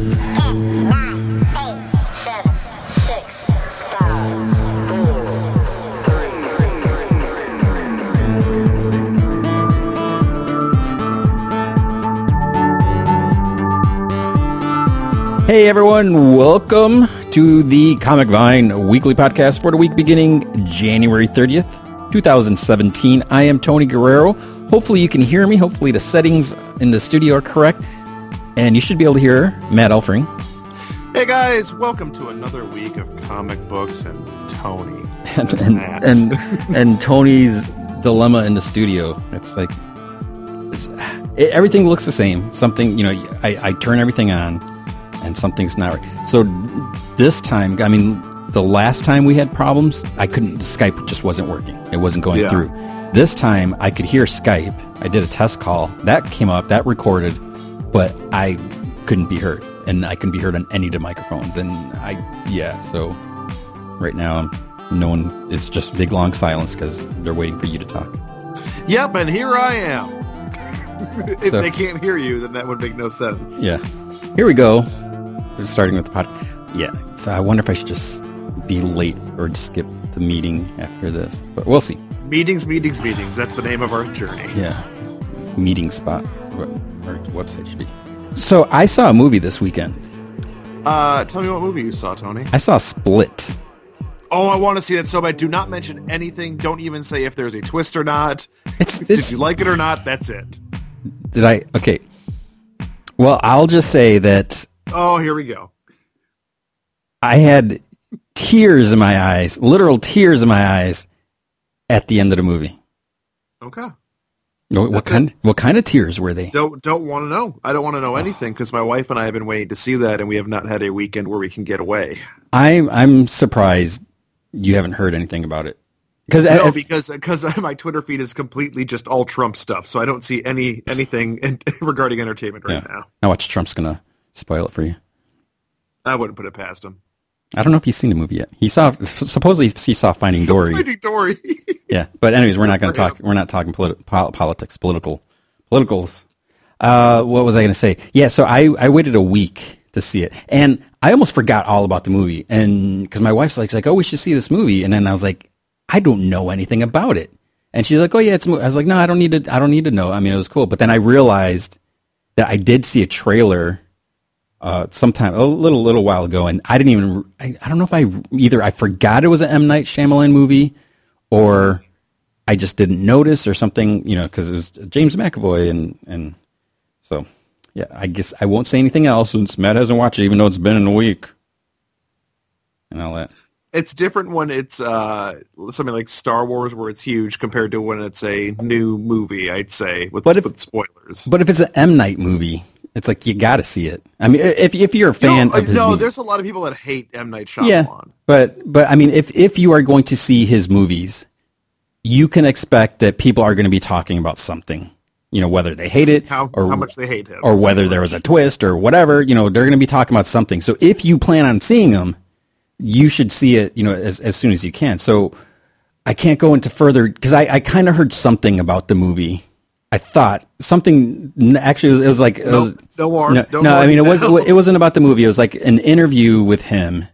Hey everyone, welcome to the Comic Vine weekly podcast for the week beginning January 30th, 2017. I am Tony Guerrero. Hopefully you can hear me. Hopefully the settings in the studio are correct. And you should be able to hear Matt Elfring. Hey guys, welcome to another week of comic books and Tony. And, and, Matt. and, and Tony's dilemma in the studio. It's like, it's, it, everything looks the same. Something, you know, I, I turn everything on and something's not right. So this time, I mean, the last time we had problems, I couldn't, Skype just wasn't working. It wasn't going Yeah. through. This time I could hear Skype. I did a test call. That came up, that recorded, but I couldn't be heard. And I couldn't be heard on any of the microphones. And I, yeah, so right now I'm, no one, it's just big long silence because they're waiting for you to talk. Yep, and here I am. if So- they can't hear you, then that would make no sense. Yeah. Here we go. We're starting with the pod. Yeah. So I wonder if I should just be late or skip the meeting after this. But we'll see. Meetings, meetings, meetings. That's the name of our journey. Yeah. Meeting spot. What our website should be. So I saw a movie this weekend. Uh, tell me what movie you saw, Tony. I saw Split. Oh, I want to see that so bad. Do not mention anything. Don't even say if there's a twist or not. It's, Did you like it or not? That's it. did I okay. Well, I'll just say that Oh, here we go. I had tears in my eyes, literal tears in my eyes at the end of the movie. Okay. What, what That's kind what kind of tears were they? Don't don't want to know. I don't want to know anything because my wife and I have been waiting to see that, and we have not had a weekend where we can get away. I'm I'm surprised you haven't heard anything about it because No, because because my Twitter feed is completely just all Trump stuff, so I don't see any anything in, regarding entertainment right now. now watch Trump's gonna spoil it for you. I wouldn't put it past him. I don't know if he's seen the movie yet. He saw supposedly he saw Finding Dory. Finding Dory. Yeah, but anyways, we're not going to talk. We're not talking politi- pol- politics, political, politicals. Uh, what was I going to say? Yeah, so I I waited a week to see it, and I almost forgot all about the movie, and because my wife's like, she's like, oh, we should see this movie, and then I was like, I don't know anything about it, and she's like, oh yeah, it's. a mo-" I was like, no, I don't need to. I don't need to know. I mean, it was cool, but then I realized that I did see a trailer uh, sometime a little little while ago, and I didn't even. I, I don't know if I either I forgot it was an M Night Shyamalan movie, or I just didn't notice, or something. You know, because it was James McAvoy, and and so yeah. I guess I won't say anything else since Matt hasn't watched it, even though it's been in a week, and all that. it's different when it's uh, something like Star Wars, where it's huge, compared to when it's a new movie. I'd say with, But if- with spoilers. But if it's an M Night movie, it's like you got to see it. I mean, if if you're a You fan know, of his no, there's a lot of people that hate M Night Shyamalan. Yeah, but but I mean, if if you are going to see his movies, you can expect that people are going to be talking about something. You know, whether they hate it How or how much they hate him. or whether there was a twist or whatever. You know, they're going to be talking about something. So if you plan on seeing them, you should see it. You know, as as soon as you can. So I can't go into further because I I kind of heard something about the movie. I thought something actually it was, it was like it was, no more- No, no no, more I mean it was it wasn't about the movie. It was like an interview with him,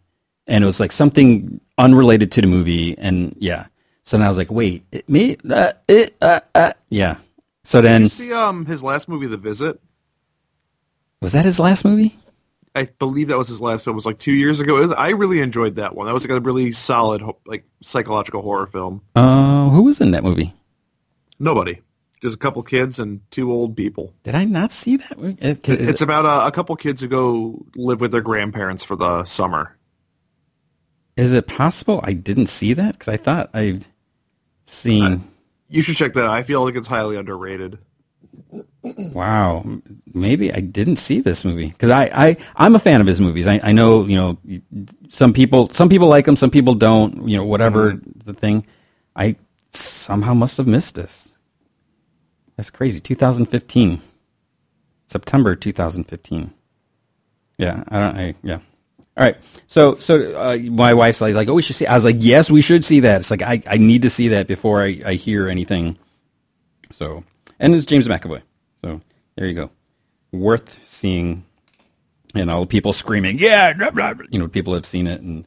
and it was like something unrelated to the movie. And yeah, so then I was like, wait, it, me, uh, it, uh, uh, yeah. So Did then you see um his last movie, The Visit? was that his last movie? I believe that was his last film. It was like two years ago. Was- I really enjoyed that one. That was like a really solid, like psychological horror film. Uh, who was in that movie? Nobody, just a couple kids and two old people. Did I not see that? Uh, is It's it- about a, a couple kids who go live with their grandparents for the summer. Is it possible I didn't see that? Because I thought I'd seen. You should check that. I feel like it's highly underrated. wow, maybe I didn't see this movie because I, I I'm a fan of his movies. I, I know you know some people some people like them, some people don't. You know whatever the thing. I somehow must have missed this. That's crazy. 2015. September 2015. Yeah, I don't. I, yeah. All right. So, so uh, my wife's like, "Oh, we should see." I was like, "Yes, we should see that." It's like I, I need to see that before I, I hear anything. So, and it's James McAvoy. So there you go. Worth seeing. And all the people screaming, "Yeah!" Blah, blah. You know, people have seen it, and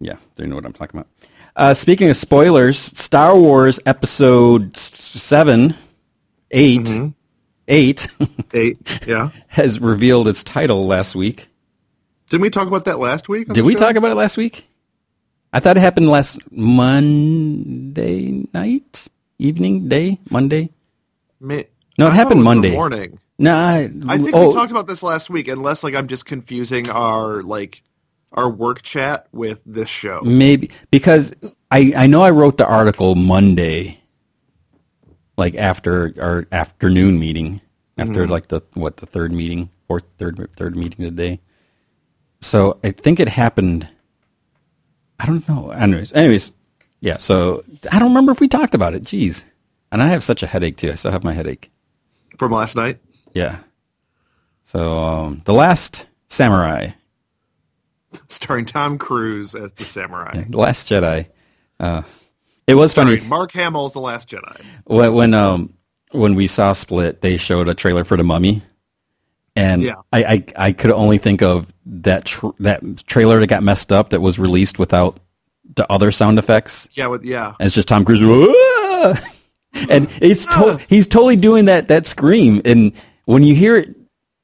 yeah, they know what I'm talking about. Uh, speaking of spoilers, Star Wars Episode Seven 8 mm-hmm. eight, eight, yeah, has revealed its title last week. Didn't we talk about that last week? Did we talk about it last week? I thought it happened last Monday night, evening, day, Monday. No, it I happened it Monday morning. No, I, I think oh. we talked about this last week. Unless, like, I'm just confusing our like our work chat with this show. Maybe because I I know I wrote the article Monday like after our afternoon meeting, after Mm-hmm. like the what the third meeting, fourth third third meeting of the day. So I think it happened. I don't know. Anyways, anyways, yeah. So I don't remember if we talked about it. Jeez, and I have such a headache too. I still have my headache. From last night. Yeah. So um, the last samurai, starring Tom Cruise as the samurai. the last Jedi. Uh, it was funny. Sorry, Mark Hamill's the Last Jedi. when when um when we saw Split, they showed a trailer for the Mummy, and Yeah. I, I I could only think of that tr- that trailer that got messed up that was released without the other sound effects. Yeah, with yeah. And it's just Tom Cruise, and he's to- he's totally doing that that scream. And when you hear it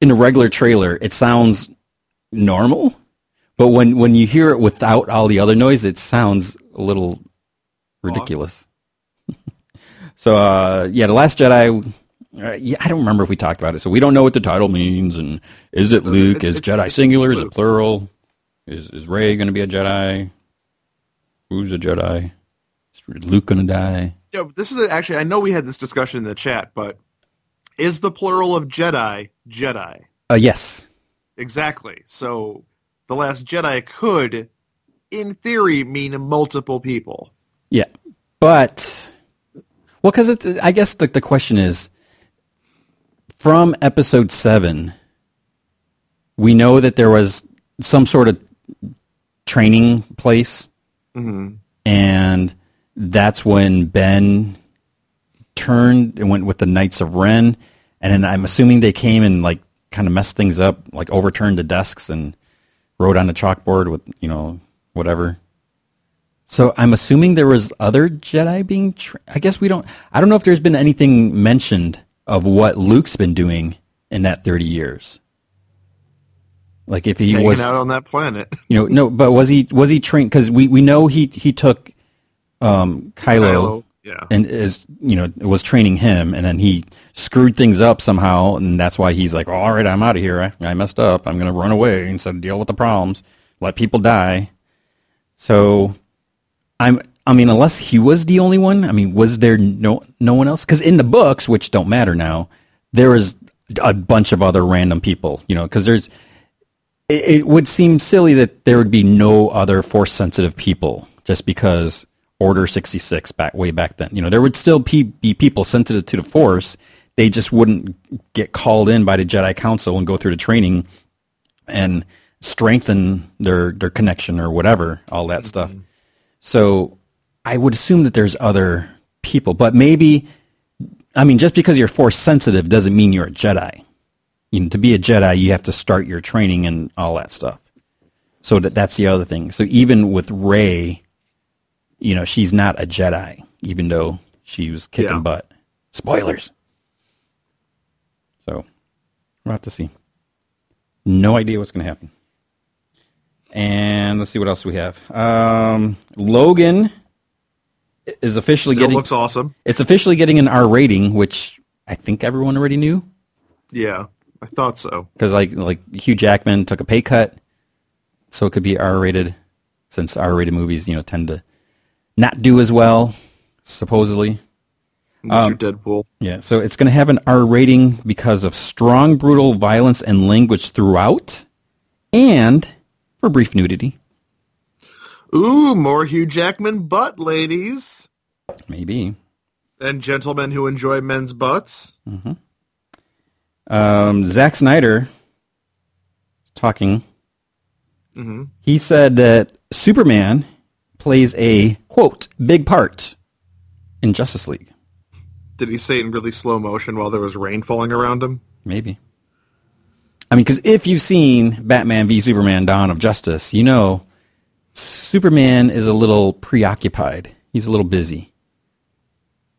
in a regular trailer, it sounds normal, but when when you hear it without all the other noise, it sounds a little ridiculous. so uh, yeah, the Last Jedi. Uh, yeah, I don't remember if we talked about it, so we don't know what the title means. And is it Luke? it's- Is it's- Jedi singular? Is it plural? Is is Rey going to be a Jedi? Who's a Jedi? Is Luke going to die? Yeah, this is a- actually I know we had this discussion in the chat, but is the plural of Jedi Jedi? Uh, yes. Exactly. So the Last Jedi could, in theory, mean multiple people. Yeah, but well, because I guess the the question is from episode seven, we know that there was some sort of training place, mm-hmm. and that's when Ben turned and went with the Knights of Ren, and then I'm assuming they came and like kind of messed things up, like overturned the desks and wrote on the chalkboard with you know whatever. So I'm assuming there was other Jedi being. Tra- I guess we don't. I don't know if there's been anything mentioned of what Luke's been doing in that 30 years. Like if he Hanging was, out on that planet. you know, no, but was he was he trained? Because we we know he he took um, Kylo, Kylo, yeah. and is you know was training him, and then he screwed things up somehow, and that's why he's like, all right, I'm out of here. I, I messed up. I'm gonna run away instead of deal with the problems, let people die. So I'm. I mean, unless he was the only one. I mean, was there no no one else? Because in the books, which don't matter now, there is a bunch of other random people. You know, because there's. It, it would seem silly that there would be no other force sensitive people just because Order sixty six back way back then. You know, there would still be, be people sensitive to the force. They just wouldn't get called in by the Jedi Council and go through the training and strengthen their their connection or whatever, all that stuff. Mm-hmm. So I would assume that there's other people, but maybe I mean just because you're force sensitive doesn't mean you're a Jedi. You know, to be a Jedi, you have to start your training and all that stuff. So that that's the other thing. So even with Rey, you know, she's not a Jedi, even though she was kicking Yeah. butt. Spoilers. So we'll have to see. No idea what's going to happen. And let's see what else we have. Um, Logan is officially Still getting looks awesome. it's officially getting an R rating, which I think everyone already knew Yeah, I thought so. because like like Hugh Jackman took a pay cut, so it could be R rated. Since R rated movies, you know, tend to not do as well, supposedly. Unless Um, Deadpool. Yeah, so it's going to have an R rating because of strong, brutal violence and language throughout, and for brief nudity, Ooh, more Hugh Jackman butt, ladies maybe. and gentlemen who enjoy men's butts. Hmm. Um, Zack Snyder talking. hmm He said that Superman plays a quote big part in Justice League. Did he say it in really slow motion while there was rain falling around him? Maybe. I mean, because if you've seen Batman v Superman: Dawn of Justice, you know Superman is a little preoccupied. He's a little busy.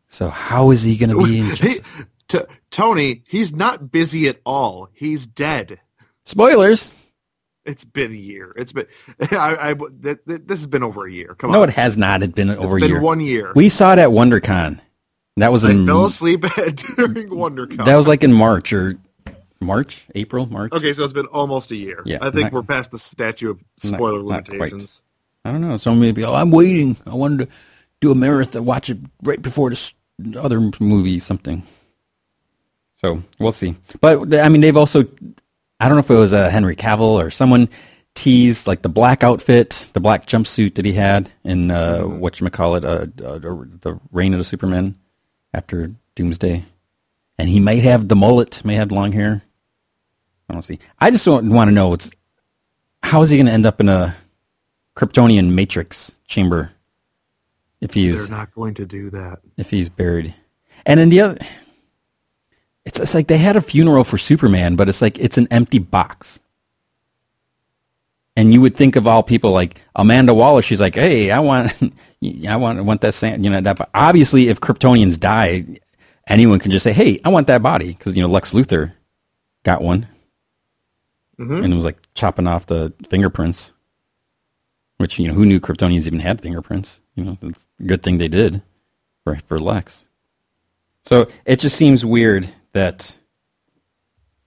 So how is he going to be in He, t- Tony, he's not busy at all. He's dead. Spoilers. It's been a year. It's been I, I th- th- this has been over a year. Come No, on. No, it has not. It's been over it's a been year. one year. We saw it at WonderCon. That was I in fell asleep during WonderCon. that was like in March or March, April, March. okay, so it's been almost a year. Yeah, I think not- we're past the statute of Not- spoiler not limitations. I don't know. So maybe oh, I'm waiting. I wanted to do a marathon, watch it right before this other movie, something. So we'll see. But I mean, they've also. I don't know if it was uh, Henry Cavill or someone teased like the black outfit, the black jumpsuit that he had in uh, what you call it, uh, uh, the Reign of the Superman after Doomsday, and he might have the mullet, may have long hair. I don't see. I just want, want to know what's how is he going to end up in a Kryptonian matrix chamber if They're he's not going to do that. if he's buried. And then the other, it's it's like they had a funeral for Superman, but it's like it's an empty box. And you would think of all people like Amanda Waller. She's like, "Hey, I want, I want, I want that sand." You know that. But obviously, if Kryptonians die, anyone can just say, "Hey, I want that body," because you know Lex Luthor got one, Mm-hmm. and it was like chopping off the fingerprints. Which you know, who knew Kryptonians even had fingerprints? You know, it's a good thing they did for for Lex. So it just seems weird that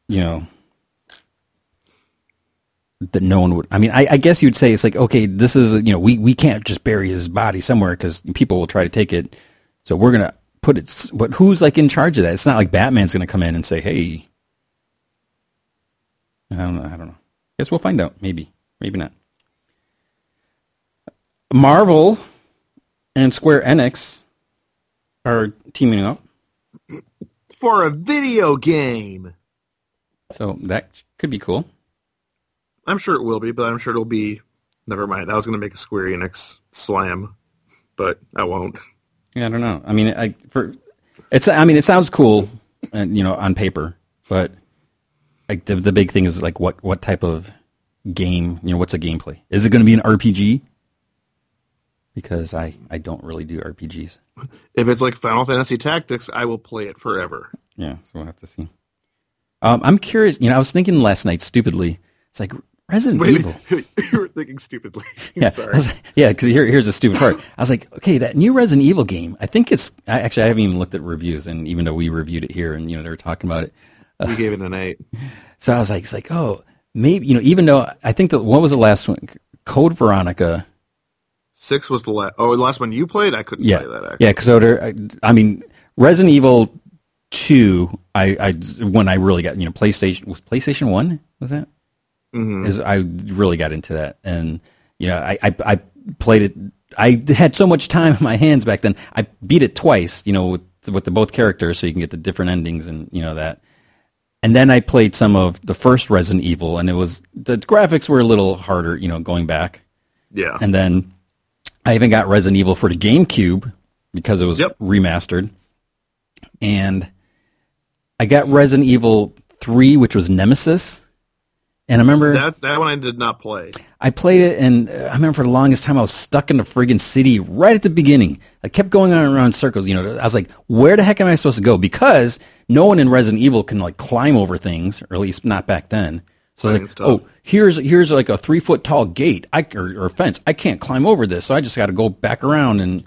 you know that no one would. I mean, I, I guess you'd say it's like okay, this is you know we we can't just bury his body somewhere because people will try to take it. So we're gonna put it. But who's like in charge of that? It's not like Batman's gonna come in and say, hey. I don't know. I don't know. Guess we'll find out. Maybe. Maybe not. Marvel and Square Enix are teaming up. For a video game. So that could be cool. I'm sure it will be, but I'm sure it'll be. Never mind. I was going to make a Square Enix slam, but I won't. Yeah, I don't know. I mean, I for it's. I mean, it sounds cool, and you know, on paper, but like the the big thing is like what what type of game? You know, what's a gameplay? Is it going to be an RPG? Because I I don't really do RPGs. If it's like Final Fantasy Tactics, I will play it forever. Yeah, so we'll have to see. Um, I'm curious. You know, I was thinking last night stupidly. It's like Resident Wait, Evil. you were thinking stupidly. Yeah, Sorry. was like- yeah. Because here, here's the stupid part. I was like, okay, that new Resident Evil game. I think it's. I, actually, I haven't even looked at reviews, and even though we reviewed it here, and you know, they were talking about it. We gave it an eight. So I was like, it's like, oh, maybe you know, even though I think that what was the last one? Code Veronica. Six was the last. Oh, the last one you played? I couldn't Yeah, play that. Actually. yeah. Because I, I mean, Resident Evil two. I, I when I really got you know PlayStation was PlayStation one was that Mhm. is I really got into that, and you know, I, I I played it. I had so much time in my hands back then. I beat it twice, you know, with with the both characters, so you can get the different endings and you know that. And then I played some of the first Resident Evil, and it was the graphics were a little harder, you know, going back. Yeah. And then I even got Resident Evil for the GameCube because it was Yep. remastered. And I got Resident Evil 3, which was Nemesis. And I remember that that one I did not play. I played it, and uh, I remember for the longest time I was stuck in the friggin' city right at the beginning. I kept going on around circles. You know, I was like, "Where the heck am I supposed to go?" Because no one in Resident Evil can like climb over things, or at least not back then. So I was like, "Oh, here's here's like a three foot tall gate, I or, or fence. I can't climb over this, so I just got to go back around." And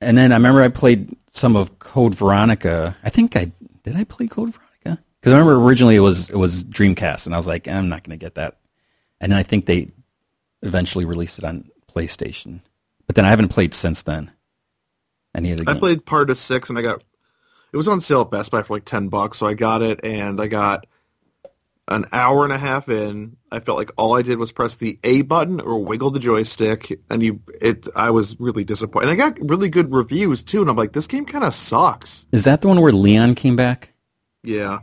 and then I remember I played some of Code Veronica. I think I did. I play Code Veronica because I remember originally it was it was Dreamcast, and I was like, I'm not going to get that. And then I think they eventually released it on PlayStation, but then I haven't played since then. I game. played part of six, and I got it was on sale at Best Buy for like ten bucks, so I got it, and I got an hour and a half in. I felt like all I did was press the A button or wiggle the joystick, and you it. I was really disappointed. And I got really good reviews too, and I'm like, this game kind of sucks. Is that the one where Leon came back? Yeah,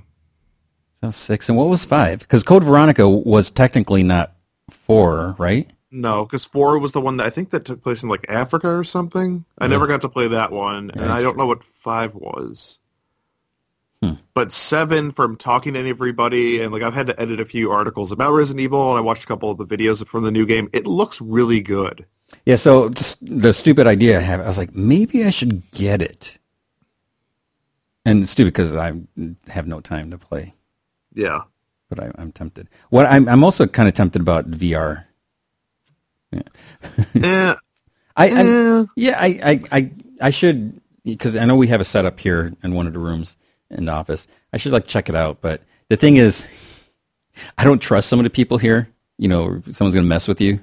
Was six, and what was five? Because Code Veronica was technically not four, right? no, because four was the one that I think that took place in like Africa or something. I never hmm. got to play that one, and I don't know what five was. Hmm. But seven, from talking to everybody, and like I've had to edit a few articles about Resident Evil, and I watched a couple of the videos from the new game. It looks really good. Yeah, so just the stupid idea I have, I was like, maybe I should get it. And it's stupid because I have no time to play, Yeah. but I, I'm tempted. What I'm, I'm also kind of tempted about VR. eh, I, I eh. yeah, I, I, I, I should because I know we have a setup here in one of the rooms in the office. I should like check it out, but the thing is, I don't trust some of the people here. You know, someone's gonna mess with you.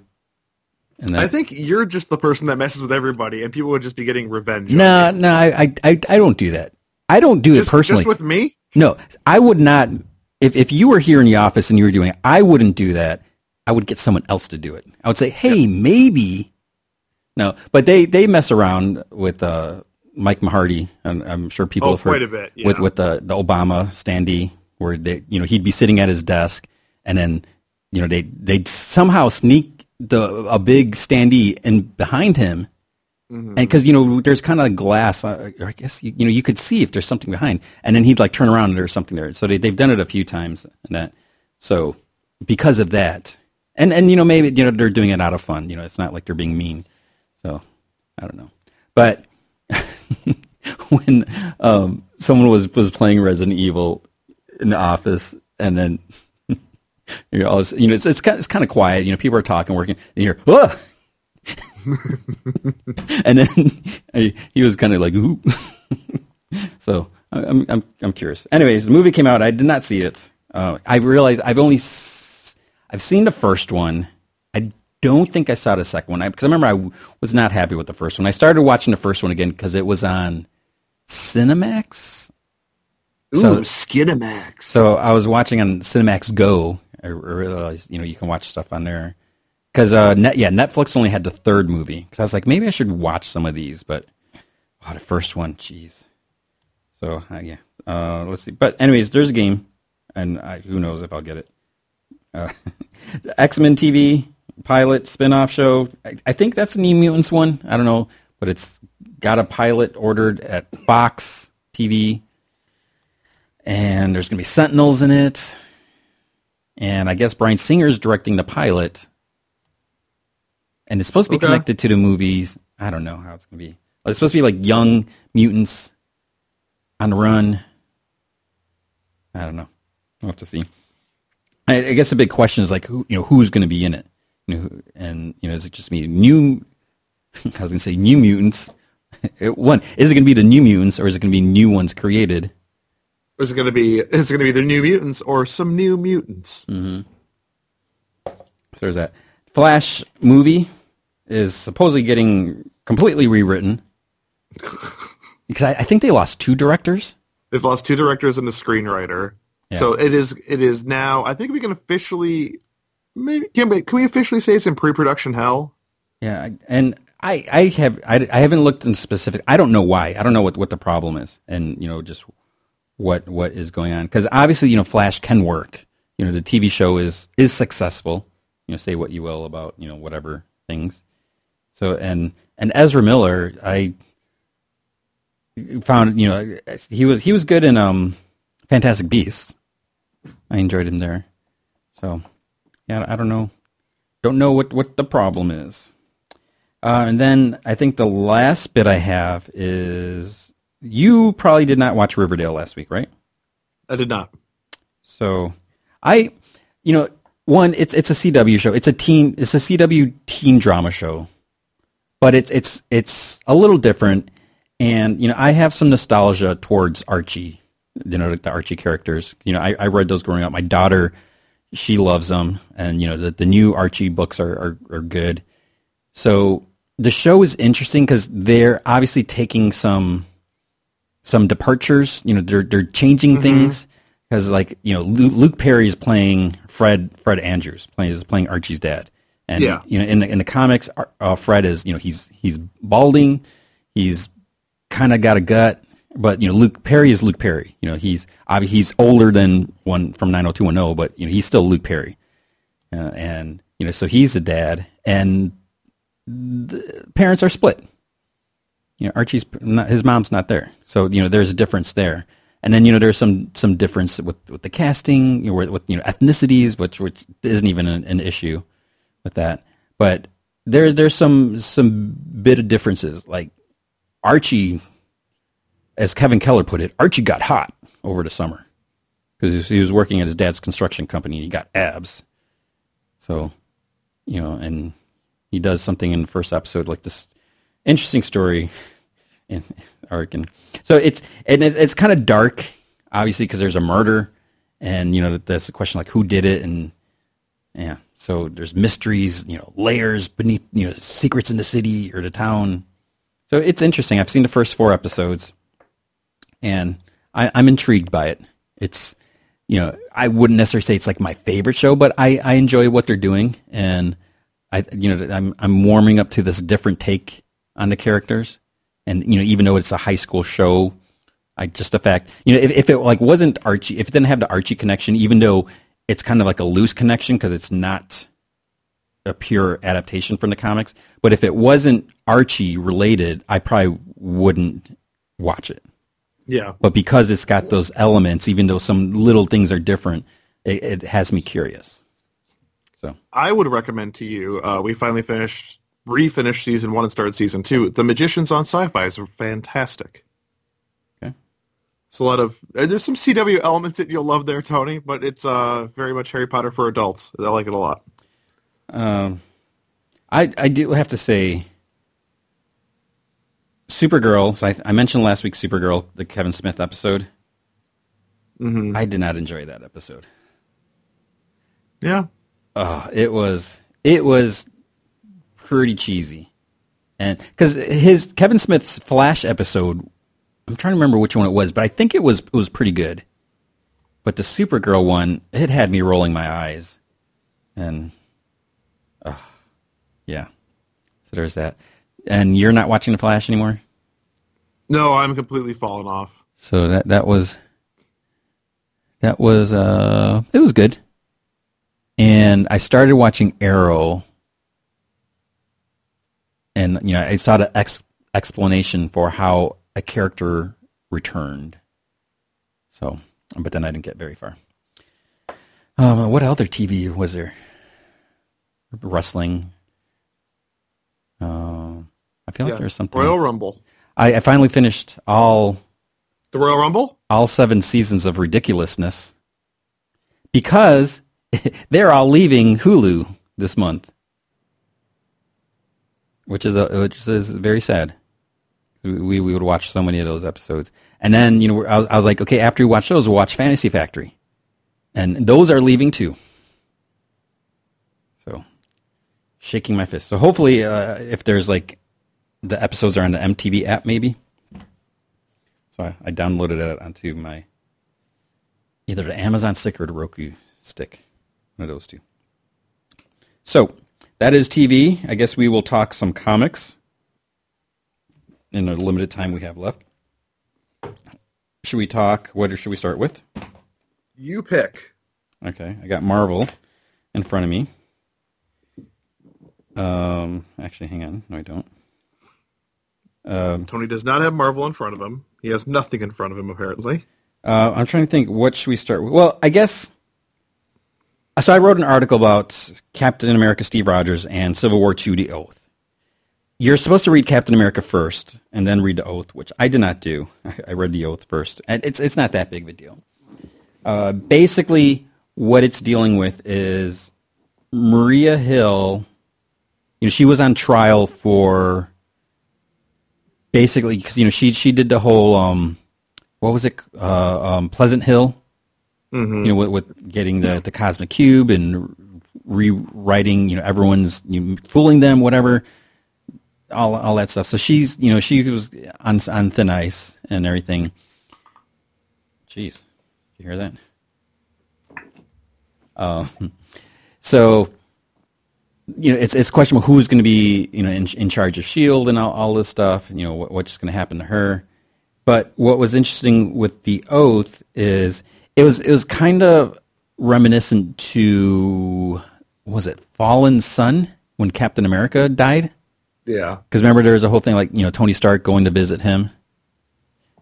And I think you're just the person that messes with everybody, and people would just be getting revenge. on no, you. no, I, I, I, I don't do that. I don't do just, it personally. just with me. No, I would not. If if you were here in the office and you were doing it, I wouldn't do that. I would get someone else to do it. I would say, hey, maybe. No, but they they mess around with uh, Mike Mahardy, and I'm sure people Oh, have heard quite a bit, yeah. with with the the Obama standee, where they you know he'd be sitting at his desk, and then you know they they'd somehow sneak the a big standee in behind him Mm-hmm. and because you know there's kind of glass uh, i guess you, you know you could see if there's something behind. And then he'd like turn around and there's something there. So they, they've done it a few times and that. So because of that and and you know maybe you know they're doing it out of fun you know it's not like they're being mean. So i don't know. But when um, someone was was playing resident evil in the office and then you know, you know it's it's kind, it's kind of quiet you know people are talking working and you're! and then I, he was kind of like, ooh. so I- I'm, I'm, I'm curious. Anyways, the movie came out. I did not see it. Uh, I realized I've only, s- I've seen the first one. I don't think I saw the second one because I remember I w- was not happy with the first one. I started watching the first one again because it was on Cinemax. Ooh, So- Skinamax. So I was watching on Cinemax Go. I realized, you know, you can watch stuff on there. Because, uh, net, yeah, Netflix only had the third movie. Because I was like, maybe I should watch some of these. But, oh, the first one, jeez. So, uh, yeah. Uh, let's see. But, anyways, there's a game. And I, who knows if I'll get it. Uh, X-Men TV, pilot, spin-off show. I, I think that's a New Mutants one. I don't know. But it's got a pilot ordered at Fox TV and there's to be Sentinels in it. And I guess Bryan Singer's directing the pilot. And it's supposed to be Okay. connected to the movies. I don't know how it's going to be. It's supposed to be like young mutants on the run. I don't know. We'll have to see. I, I guess the big question is like, who, you know, who's going to be in it? You know, who- and you know, is it just me new? I was going to say new mutants. It- One, is it going to be the new mutants, or is it going to be new ones created? Is it going to be? Is it going to be the New Mutants or some New Mutants? Mm. So there's that. Flash movie is supposedly getting completely rewritten because I, I think they lost two directors. They've lost two directors and a screenwriter. Yeah. So it is. It is now. I think we can officially. Maybe can we, can we officially say it's in pre-production hell? Yeah, and I I have I, I haven't looked in specific. I don't know why. I don't know what what the problem is, and you know just what what is going on because obviously you know Flash can work. You know the TV show is is successful. You know say what you will about you know whatever things. So and and Ezra Miller, I found you know he was he was good in um Fantastic Beasts. I enjoyed him there. So yeah, I don't know, don't know what what the problem is. Uh, and then I think the last bit I have is you probably did not watch Riverdale last week, right? I did not. So I, you know, one, it's it's a CW show. It's a teen. It's a CW teen drama show, but it's it's it's a little different. And you know, I have some nostalgia towards Archie. You know, the Archie characters. You know, I, I read those growing up. My daughter, she loves them, and you know, the the new Archie books are are, are good. So the show is interesting because they're obviously taking some some departures. You know, they're they're changing mm-hmm. things because like you know Luke, Luke Perry is playing Fred Fred Andrews playing is playing Archie's dad, and Yeah. you know in the in the comics, uh, Fred is you know he's he's balding, he's kind of got a gut, but you know Luke Perry is Luke Perry. You know he's he's older than one from 90210, but you know he's still Luke Perry, uh, and you know so he's a dad, and the parents are split. You know Archie's not, his mom's not there, so you know there's a difference there. and then you know there's some some difference with with the casting, you know, with, with you know ethnicities, which which isn't even an, an issue with that. But there there's some some bit of differences. Like Archie, as Kevin Keller put it, Archie got hot over the summer because he was working at his dad's construction company. and He got abs, so you know, and he does something in the first episode like this interesting story in arc, and so it's and it's, it's kind of dark, obviously, because there's a murder, and you know that's the question like who did it, and yeah, so there's mysteries, you know, layers beneath, you know, secrets in the city or the town. So it's interesting. I've seen the first four episodes, and I, I'm intrigued by it. It's you know, I wouldn't necessarily say it's like my favorite show, but I, I enjoy what they're doing, and I you know I'm I'm warming up to this different take on the characters, and you know even though it's a high school show, I just the fact you know if, if it like wasn't Archie, if it didn't have the Archie connection, even though it's kind of like a loose connection because it's not a pure adaptation from the comics, but if it wasn't Archie related, I probably wouldn't watch it Yeah. but because it's got those elements, even though some little things are different, it, it has me curious. So I would recommend to you. Uh, we finally finished, refinished season one and started season two. The Magicians on Syfy is fantastic. It's a lot of there's some CW elements that you'll love there, Tony, but it's uh, very much Harry Potter for adults. I like it a lot. um, I I do have to say, Supergirl. So I, I mentioned last week Supergirl, the Kevin Smith episode. Mm-hmm. I did not enjoy that episode. Yeah. Oh, it was it was pretty cheesy, and because his Kevin Smith's Flash episode, I'm trying to remember which one it was, but I think it was it was pretty good. But the Supergirl one, it had me rolling my eyes, and uh, yeah. So there's that. And you're not watching the Flash anymore, No, I'm completely fallen off. so that that was that was uh it was good. And I started watching Arrow, and you know I saw the ex- explanation for how a character returned. So, but then I didn't get very far. Um, what other TV was there? Wrestling. Uh, I feel like Yeah. there's something. Royal Rumble. I, I finally finished all The Royal Rumble? all seven seasons of ridiculousness because they're all leaving Hulu this month, which is a, which is very sad. We we would watch so many of those episodes, and then you know I was, I was like, okay, after we watch those, we'll watch Fantasy Factory, and those are leaving too. So, shaking my fist. So hopefully, uh, if there's like the episodes are on the MTV app, maybe. So I, I downloaded it onto my either the Amazon stick or the Roku stick. One of those two. So that is TV. I guess we will talk some comics in the limited time we have left. Should we talk? What should we start with? You pick. Okay, I got Marvel in front of me. Um, actually, hang on. No, I don't. Um, Tony does not have Marvel in front of him. He has nothing in front of him, apparently. Uh, I'm trying to think. What should we start with? Well, I guess. So I wrote an article about Captain America: Steve Rogers and Civil War II: The Oath. You're supposed to read Captain America first and then read The Oath, which I did not do. I, I read The Oath first, and it's it's not that big of a deal. Uh, basically, what it's dealing with is Maria Hill. You know, she was on trial for basically because you know she she did the whole um, what was it uh, um, Pleasant Hill Mm-hmm. you know, with, with getting the, the cosmic cube and rewriting, you know, everyone's you know, fooling them, whatever, all all that stuff. So she's, you know, she was on on thin ice and everything. Jeez, did you hear that? Um, so you know, it's it's questionable who's going to be, you know, in, in charge of Shield and all, all this stuff. And, you know, what, what's going to happen to her. But what was interesting with the oath is it was it was kind of reminiscent to was it Fallen Son when Captain America died? Yeah. Because remember there was a whole thing like you know Tony Stark going to visit him,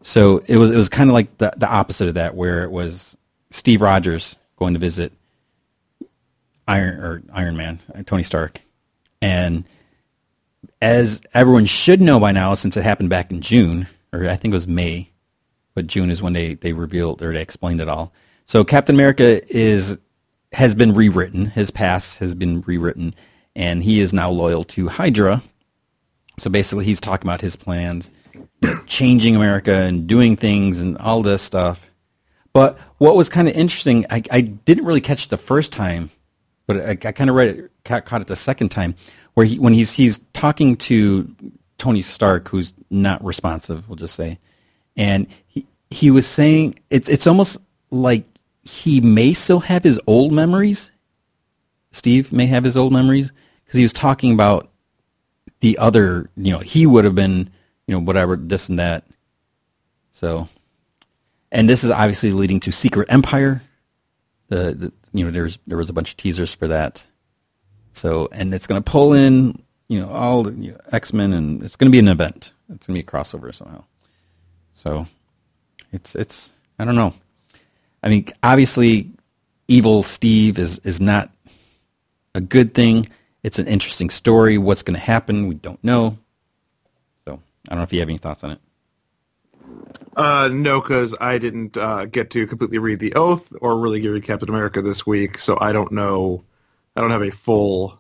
So it was it was kind of like the the opposite of that, where it was Steve Rogers going to visit Iron or Iron Man, Tony Stark, and as everyone should know by now, since it happened back in June, or I think it was May, but June is when they they revealed or they explained it all. So Captain America is has been rewritten. His past has been rewritten, and he is now loyal to Hydra. So basically, he's talking about his plans, changing America and doing things and all this stuff. But what was kind of interesting, I, I didn't really catch the first time, but I, I kind of read it, caught it the second time, where he, when he's he's talking to Tony Stark, who's not responsive, we'll just say, and he he was saying it's it's almost like he may still have his old memories. Steve may have his old memories because he was talking about the other, you know, he would have been, you know, whatever, this and that. So, and this is obviously leading to Secret Empire. The, the you know, there's there was a bunch of teasers for that. So, and it's going to pull in, you know, all the you know, X Men, and it's going to be an event. It's going to be a crossover somehow. So, it's it's I don't know. I mean, obviously, evil Steve is is not a good thing. It's an interesting story. What's going to happen, we don't know. So I don't know if you have any thoughts on it. Uh, no, because I didn't uh, get to completely read the Oath or really get read Captain America this week, so I don't know. I don't have a full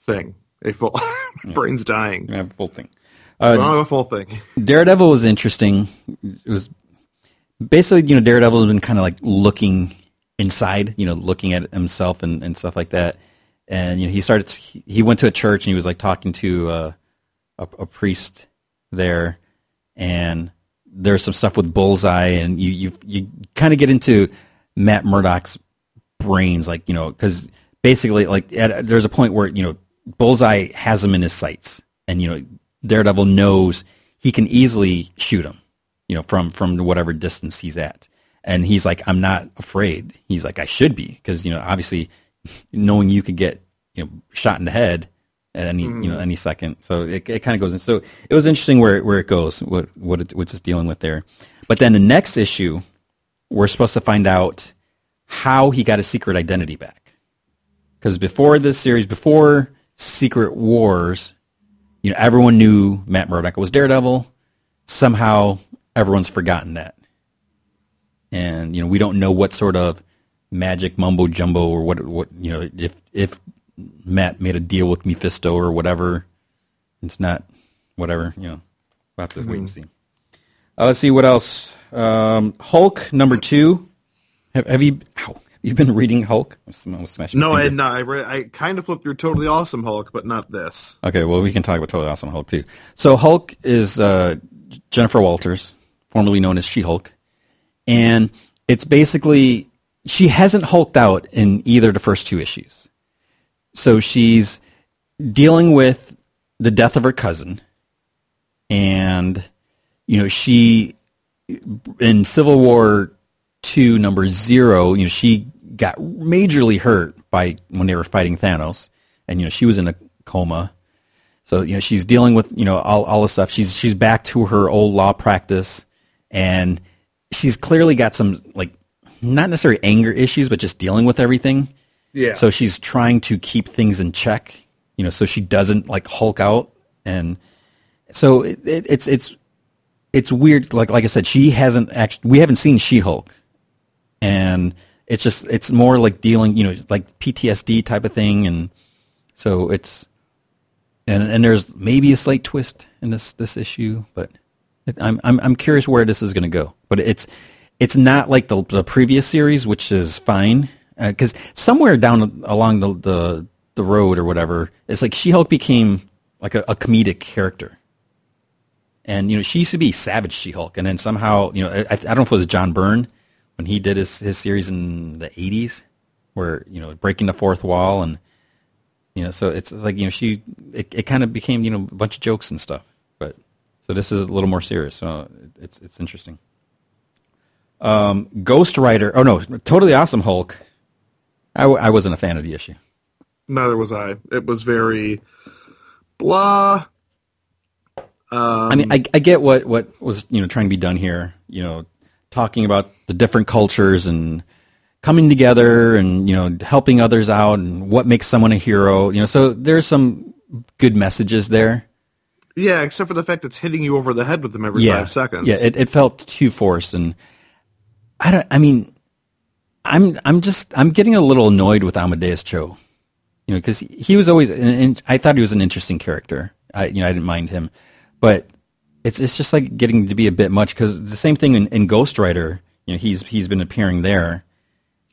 thing. A full brain's dying. I have a full thing. I Uh, don't have a full thing. Daredevil was interesting. It was basically, you know, Daredevil has been kind of like looking inside, you know, looking at himself and, and stuff like that. And you know, he started. He, went to a church and he was like talking to uh, a, a priest there, and there's some stuff with Bullseye, and you you you kind of get into Matt Murdock's brains, like you know, because basically, like at, there's a point where you know Bullseye has him in his sights, and you know Daredevil knows he can easily shoot him, you know, from from whatever distance he's at, and he's like, I'm not afraid. He's like, I should be, because you know, obviously, knowing you could get you know shot in the head at any you know mm. any second, so it, it kind of goes in. So it was interesting where where it goes, what what it, what's it's dealing with there, but then the next issue, we're supposed to find out how he got his secret identity back. Because before this series, before Secret Wars, you know, everyone knew Matt Murdock was Daredevil. Somehow, everyone's forgotten that, and you know, we don't know what sort of magic mumbo jumbo or what what you know if if Matt made a deal with Mephisto or whatever. It's not whatever you know. We'll have to wait and see. Uh, let's see what else. Um, Hulk number two. Have, have you? Ow, have you been reading Hulk? Smashing No, I finger. had not. I, read, I kind of flipped through Totally Awesome Hulk, but not this. Okay, well, we can talk about Totally Awesome Hulk too. So Hulk is uh, Jennifer Walters, formerly known as She-Hulk, and it's basically she hasn't hulked out in either the first two issues. So she's dealing with the death of her cousin, and you know she in Civil War two number zero, you know she got majorly hurt by when they were fighting Thanos, and you know she was in a coma. So you know she's dealing with you know all all this stuff. She's she's back to her old law practice, and she's clearly got some like not necessarily anger issues, but just dealing with everything. Yeah. So she's trying to keep things in check, you know, so she doesn't like Hulk out, and so it, it, it's it's it's weird. Like like I said, she hasn't actually we haven't seen She Hulk, and it's just it's more like dealing, you know, like PTSD type of thing, and so it's and and there's maybe a slight twist in this this issue, but it, I'm I'm I'm curious where this is going to go. But it's it's not like the the previous series, which is fine, uh, because somewhere down along the, the the road or whatever, it's like She Hulk became like a, a comedic character. And you know she used to be Savage She-Hulk, and then somehow you know I, I don't know if it was John Byrne when he did his his series in the '80s, where you know breaking the fourth wall, and you know so it's like you know she it, it kind of became you know a bunch of jokes and stuff, but so this is a little more serious, so it's it's interesting. Um, Ghost Rider, oh no, totally awesome Hulk. I, w- I wasn't a fan of the issue. Neither was I. It was very blah. I mean, I, I get what, what was you know trying to be done here. You know, talking about the different cultures and coming together and you know helping others out and what makes someone a hero. You know, so there's some good messages there. Yeah, except for the fact it's hitting you over the head with them every yeah, five seconds. Yeah, it, it felt too forced, and I don't. I mean, I'm I'm just I'm getting a little annoyed with Amadeus Cho, you know, because he was always and, I thought he was an interesting character. I you know I didn't mind him, but it's it's just like getting to be a bit much because the same thing in, in Ghost Rider, you know, he's he's been appearing there,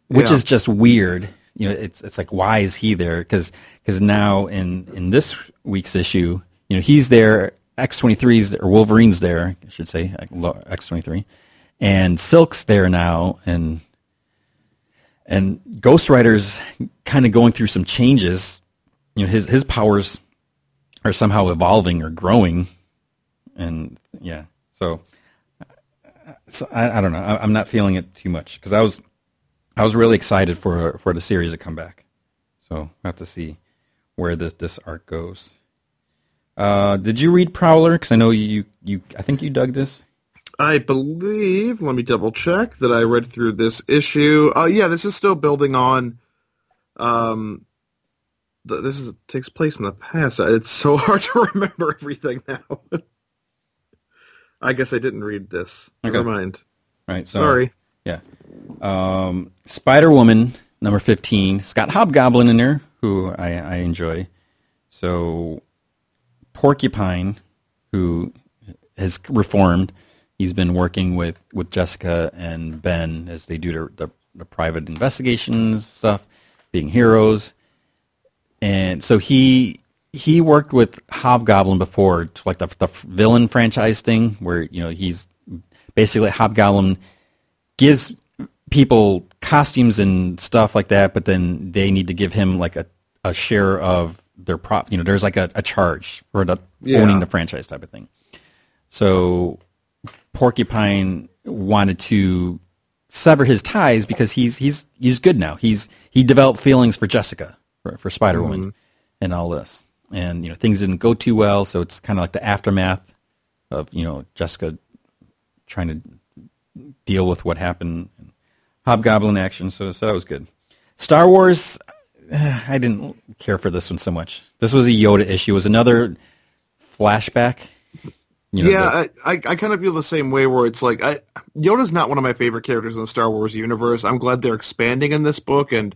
which Yeah. is just weird. You know, it's it's like why is he there? Because now in in this week's issue, you know, he's there. X twenty three's or Wolverine's there, I should say X twenty three, and Silk's there now, and and Ghost Rider's kind of going through some changes. You know, his his powers are somehow evolving or growing, and yeah, so, so I, I don't know. I, I'm not feeling it too much because I was I was really excited for for the series to come back. So I have to see where this this arc goes. Uh, did you read Prowler? Because I know you you I think you dug this. I believe, let me double check, that I read through this issue. Uh, yeah, this is still building on. Um, th- this is takes place in the past. It's so hard to remember everything now. I guess I didn't read this. Never mind. Right. So, Sorry. Yeah. Um, Spider Woman number fifteen. It's Hobgoblin in there, who I, I enjoy. So Porcupine, who has reformed. He's been working with, with Jessica and Ben as they do their, the, the private investigations stuff, being heroes. And so he he worked with Hobgoblin before, like the, the villain franchise thing, where you know he's basically Hobgoblin gives people costumes and stuff like that, but then they need to give him like a, a share of their profit. You know, there's like a, a charge for the Yeah. owning the franchise type of thing. So Porcupine wanted to sever his ties because he's he's he's good now. He's he developed feelings for Jessica for, for Spider Woman mm-hmm. and all this, and you know things didn't go too well. So it's kind of like the aftermath of you know Jessica trying to deal with what happened. Hobgoblin action, so so that was good. Star Wars, I didn't care for this one so much. This was a Yoda issue. It was another flashback. You know, yeah, the- I, I, I kind of feel the same way where it's like I, Yoda's not one of my favorite characters in the Star Wars universe. I'm glad they're expanding in this book and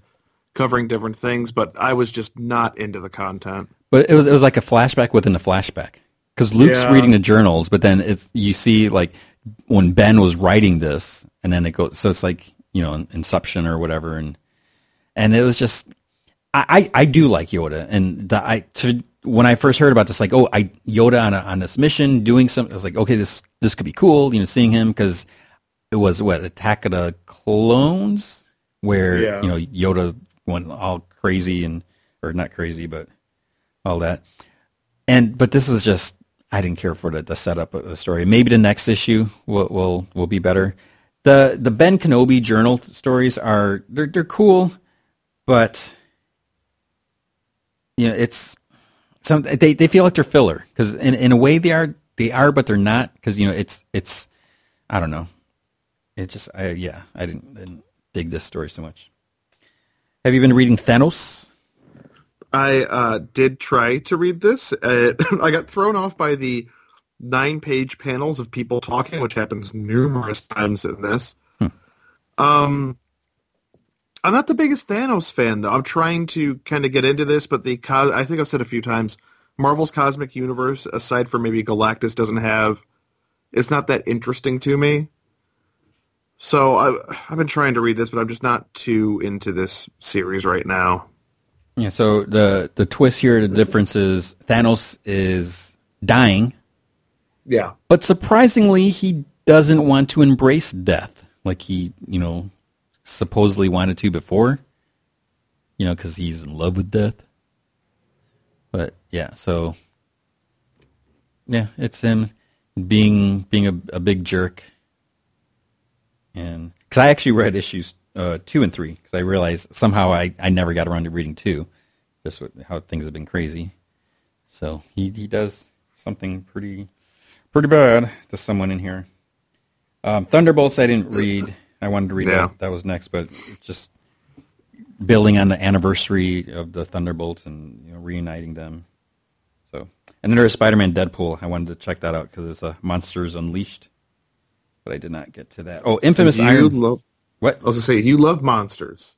covering different things, but I was just not into the content. But it was it was like a flashback within a flashback because Luke's Yeah. reading the journals, but then if you see like when Ben was writing this, and then it goes. So it's like you know Inception or whatever, and and it was just I I, do like Yoda, and the, I to, when I first heard about this, like oh I Yoda on a, on this mission doing something, I was like okay this this could be cool, you know, seeing him because it was what Attack of the Clones where Yeah. you know Yoda went all crazy and or not crazy, but all that. And but this was just I didn't care for the, the setup of the story. Maybe the next issue will will will be better. The the Ben Kenobi journal stories are they're they're cool, but you know it's some they they feel like they're filler because in in a way they are they are but they're not because you know it's it's I don't know. It just I yeah I didn't, didn't dig this story so much. Have you been reading Thanos? I uh, did try to read this. Uh, I got thrown off by the nine-page panels of people talking, which happens numerous times in this. Um, I'm not the biggest Thanos fan, though. I'm trying to kind of get into this, but the I think I've said a few times, Marvel's cosmic universe, aside from maybe Galactus, doesn't have. It's not that interesting to me. So I, I've been trying to read this, but I'm just not too into this series right now. Yeah, so the the twist here, the difference is Thanos is dying, Yeah. but surprisingly, he doesn't want to embrace death like he, you know, supposedly wanted to before. You know, because he's in love with death. But yeah, so yeah, it's him being being a, a big jerk, and because I actually read issues uh, two and three because I realized somehow I, I never got around to reading two, just with how things have been crazy. So he he does something pretty pretty bad to someone in here. Um, Thunderbolts, I didn't read. I wanted to read Yeah. that. That was next, but just building on the anniversary of the Thunderbolts and you know, reuniting them. So, and then there's Spider-Man Deadpool. I wanted to check that out because it's a Monsters Unleashed, but I did not get to that. Oh, Infamous you Iron. love, What? I was gonna say you love monsters.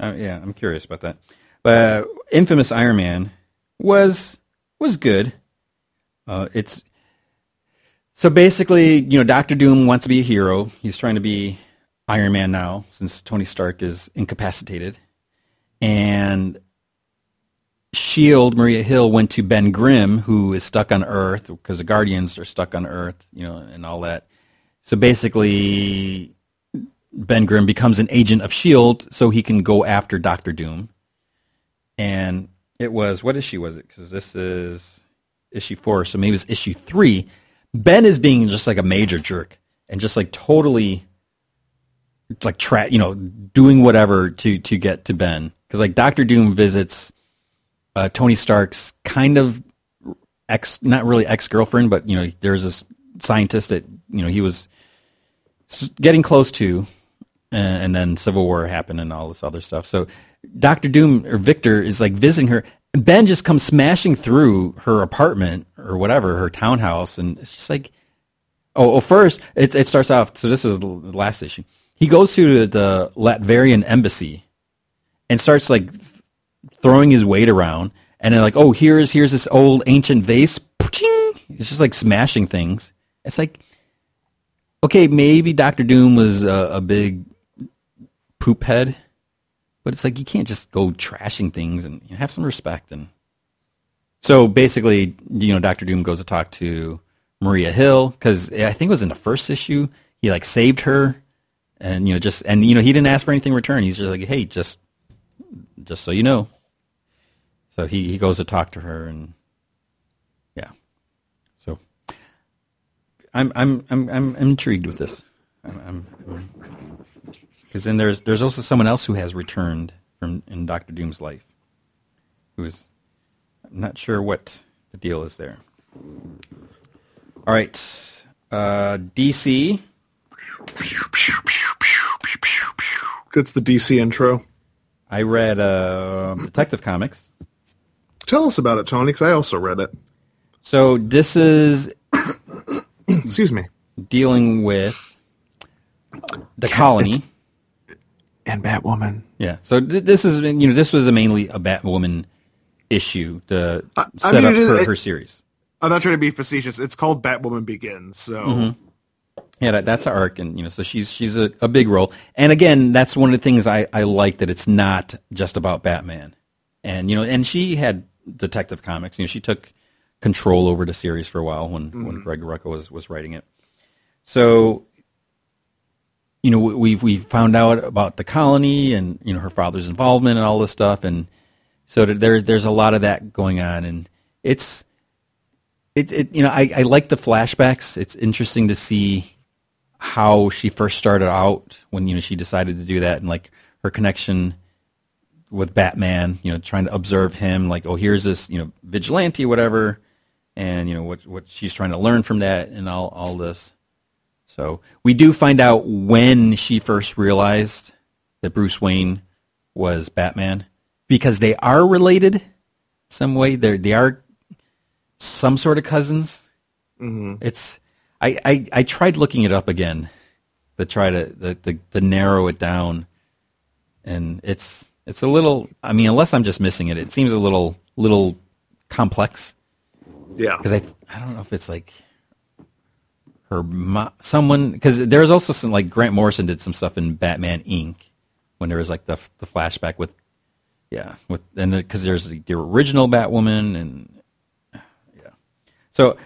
Uh, yeah, I'm curious about that. But uh, Infamous Iron Man was was good. Uh, it's so basically, you know, Doctor Doom wants to be a hero. He's trying to be Iron Man now since Tony Stark is incapacitated, and Shield Maria Hill went to Ben Grimm, who is stuck on Earth because the Guardians are stuck on Earth, you know, and all that. So basically, Ben Grimm becomes an agent of Shield, so he can go after Doctor Doom. And it was what issue was it? Because this is issue four, so maybe it's issue three. Ben is being just like a major jerk and just like totally like tra- you know doing whatever to to get to Ben because like Doctor Doom visits uh, Tony Stark's kind of ex not really ex girlfriend, but you know there's this scientist that you know he was getting close to, uh, and then Civil War happened and all this other stuff. So Doctor Doom or Victor is like visiting her. Ben just comes smashing through her apartment or whatever, her townhouse, and it's just like, oh, first it it starts off. So this is the last issue. He goes to the Latverian embassy and starts like throwing his weight around, and then like, oh, here's here's this old ancient vase. It's just like smashing things. It's like, okay, maybe Doctor Doom was a, a big poop head, but it's like you can't just go trashing things and have some respect. And so basically, you know, Doctor Doom goes to talk to Maria Hill because I think it was in the first issue. He like saved her, and you know, just and you know, he didn't ask for anything in return. He's just like, hey, just just so you know. So he, he goes to talk to her and yeah. So I'm I'm I'm I'm intrigued with this. I'm because then there's there's also someone else who has returned from in Doctor Doom's life, who's I'm not sure what the deal is there. All right, uh, DC. That's the DC intro. I read uh, Detective Comics. Tell us about it, Tony, because I also read it. So this is Excuse me. dealing with the colony. And Batwoman. Yeah. So th- this is you know this was a mainly a Batwoman issue the I- I mean, it her, it- her series. I'm not trying to be facetious. It's called Batwoman Begins, so Mm-hmm. Yeah, that, that's her arc, and you know, so she's she's a, a big role. And again, that's one of the things I, I like that it's not just about Batman. And you know, and she had Detective Comics. You know, she took control over the series for a while when when Greg Rucka was was writing it. So, you know, we- we've we found out about the colony and you know her father's involvement and all this stuff, and so there there's a lot of that going on, and it's it, it you know I, I like the flashbacks. It's interesting to see how she first started out when you know she decided to do that and like her connection with Batman. You know, trying to observe him. Like, oh, here's this you know vigilante, whatever, and you know what what she's trying to learn from that and all all this. So we do find out when she first realized that Bruce Wayne was Batman because they are related some way. They they are some sort of cousins. Mm-hmm. It's I, I I tried looking it up again to try to the, the, to narrow it down, and it's it's a little. I mean, unless I'm just missing it, it seems a little little complex yeah. because I I don't know if it's like her mo- someone because there's also some like Grant Morrison did some stuff in Batman Inc. when there was like the the flashback with yeah with and because there's the, the original Batwoman and yeah. So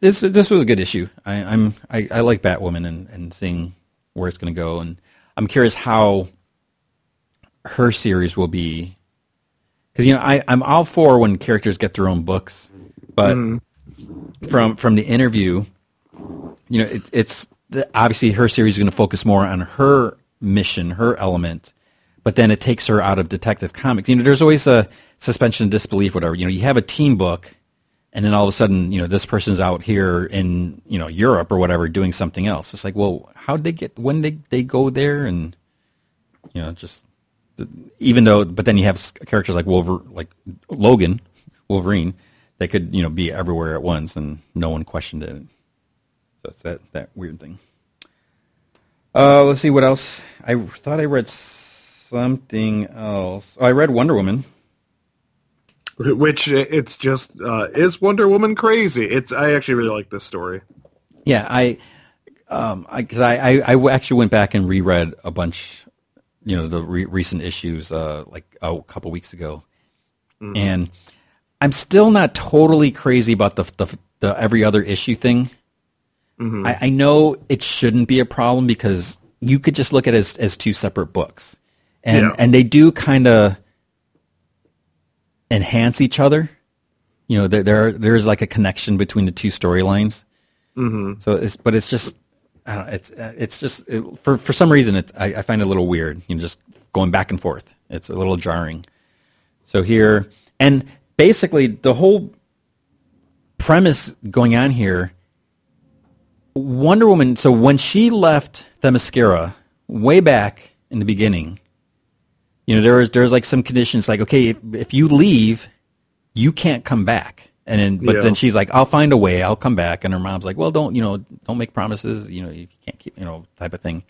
this this was a good issue. I, I'm I, I like Batwoman and and seeing where it's going to go and I'm curious how her series will be. Because you know I I'm all for when characters get their own books but mm-hmm. from from the interview, you know, it, it's obviously her series is going to focus more on her mission, her element, but then it takes her out of Detective Comics. You know, there's always a suspension of disbelief, whatever. You know, you have a team book, and then all of a sudden, you know, this person's out here in you know Europe or whatever doing something else. It's like, well, how would they get when they they go there and you know just even though, but then you have characters like Wolver, like Logan, Wolverine, they could you know be everywhere at once and no one questioned it. So it's that that weird thing. Uh, let's see what else. I thought I read something else. Oh, I read Wonder Woman. Which it's just uh, is Wonder Woman crazy? It's I actually really like this story. Yeah, I, um, I, cause I, I, I actually went back and reread a bunch, you know, the re- recent issues, uh, like a couple weeks ago, and I'm still not totally crazy about the the, the every other issue thing. Mm-hmm. I, I know it shouldn't be a problem because you could just look at it as as two separate books, and Yeah. and they do kind of enhance each other. You know, there there there's like a connection between the two storylines. Mm-hmm. So it's, but it's just, I don't know, it's, it's just it, for for some reason it I, I find it a little weird. You know, just going back and forth. It's a little jarring. So here, and basically the whole premise going on here, Wonder Woman. So when she left Themyscira way back in the beginning, you know, there was there's like some conditions like, okay, if, if you leave, you can't come back. And then, but Yeah. then she's like, I'll find a way. I'll come back. And her mom's like, well, don't, you know, don't make promises. You know, if you can't keep, you know, type of thing.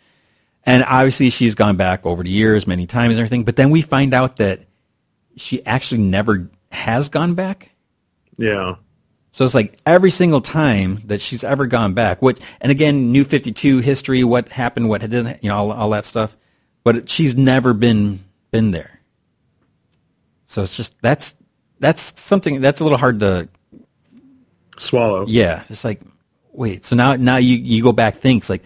And obviously she's gone back over the years many times and everything. But then we find out that she actually never has gone back. Yeah, So it's like every single time that she's ever gone back, what, and again, New 52 history, what happened, what didn't, you know, all, all that stuff. But she's never been, been there. So it's just, that's, that's something that's a little hard to, swallow. yeah. It's like, wait, so now, now you, you go back, thinks like,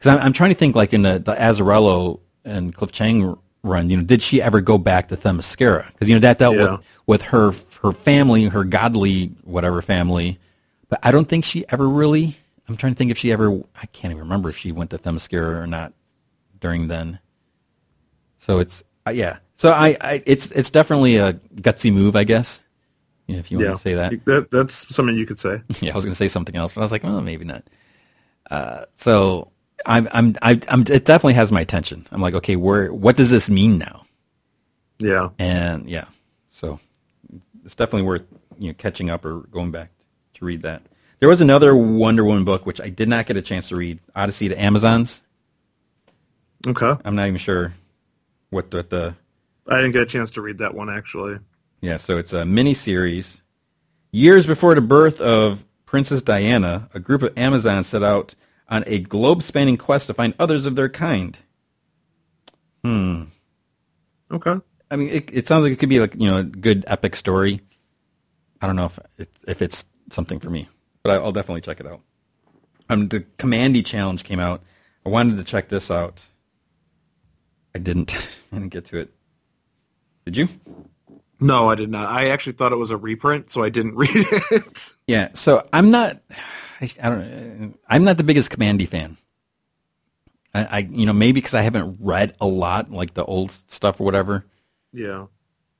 cause I'm, I'm trying to think like in the, the Azzarello and Cliff Chiang run, you know, did she ever go back to Themyscira? Cause you know, that dealt Yeah. with, with her, her family, her godly, whatever family. But I don't think she ever really, I'm trying to think if she ever, I can't even remember if she went to Themyscira or not during then. So it's, uh, yeah. So I, I, it's, it's definitely a gutsy move, I guess. You know, if you want Yeah, to say that. that that's something you could say. Yeah, I was going to say something else, but I was like, well, maybe not. Uh, so I'm, I'm, I, I'm, it definitely has my attention. I'm like, okay, where, what does this mean now? Yeah, And yeah, so it's definitely worth you know catching up or going back to read that. There was another Wonder Woman book which I did not get a chance to read, Odyssey to Amazons. okay. I'm not even sure what the, the I didn't get a chance to read that one actually. Yeah, so it's a mini series. Years before the birth of Princess Diana, a group of Amazons set out on a globe-spanning quest to find others of their kind. Hmm. Okay. I mean, it, it sounds like it could be like you know a good epic story. I don't know if it, if it's something for me, but I, I'll definitely check it out. Um, the Kamandi challenge came out. I wanted to check this out. I didn't. I didn't get to it. Did you? No, I did not. I actually thought it was a reprint, so I didn't read it. Yeah, so I'm not. I, I don't. I'm not the biggest Kamandi fan. I, I you know, maybe because I haven't read a lot, like the old stuff or whatever. Yeah.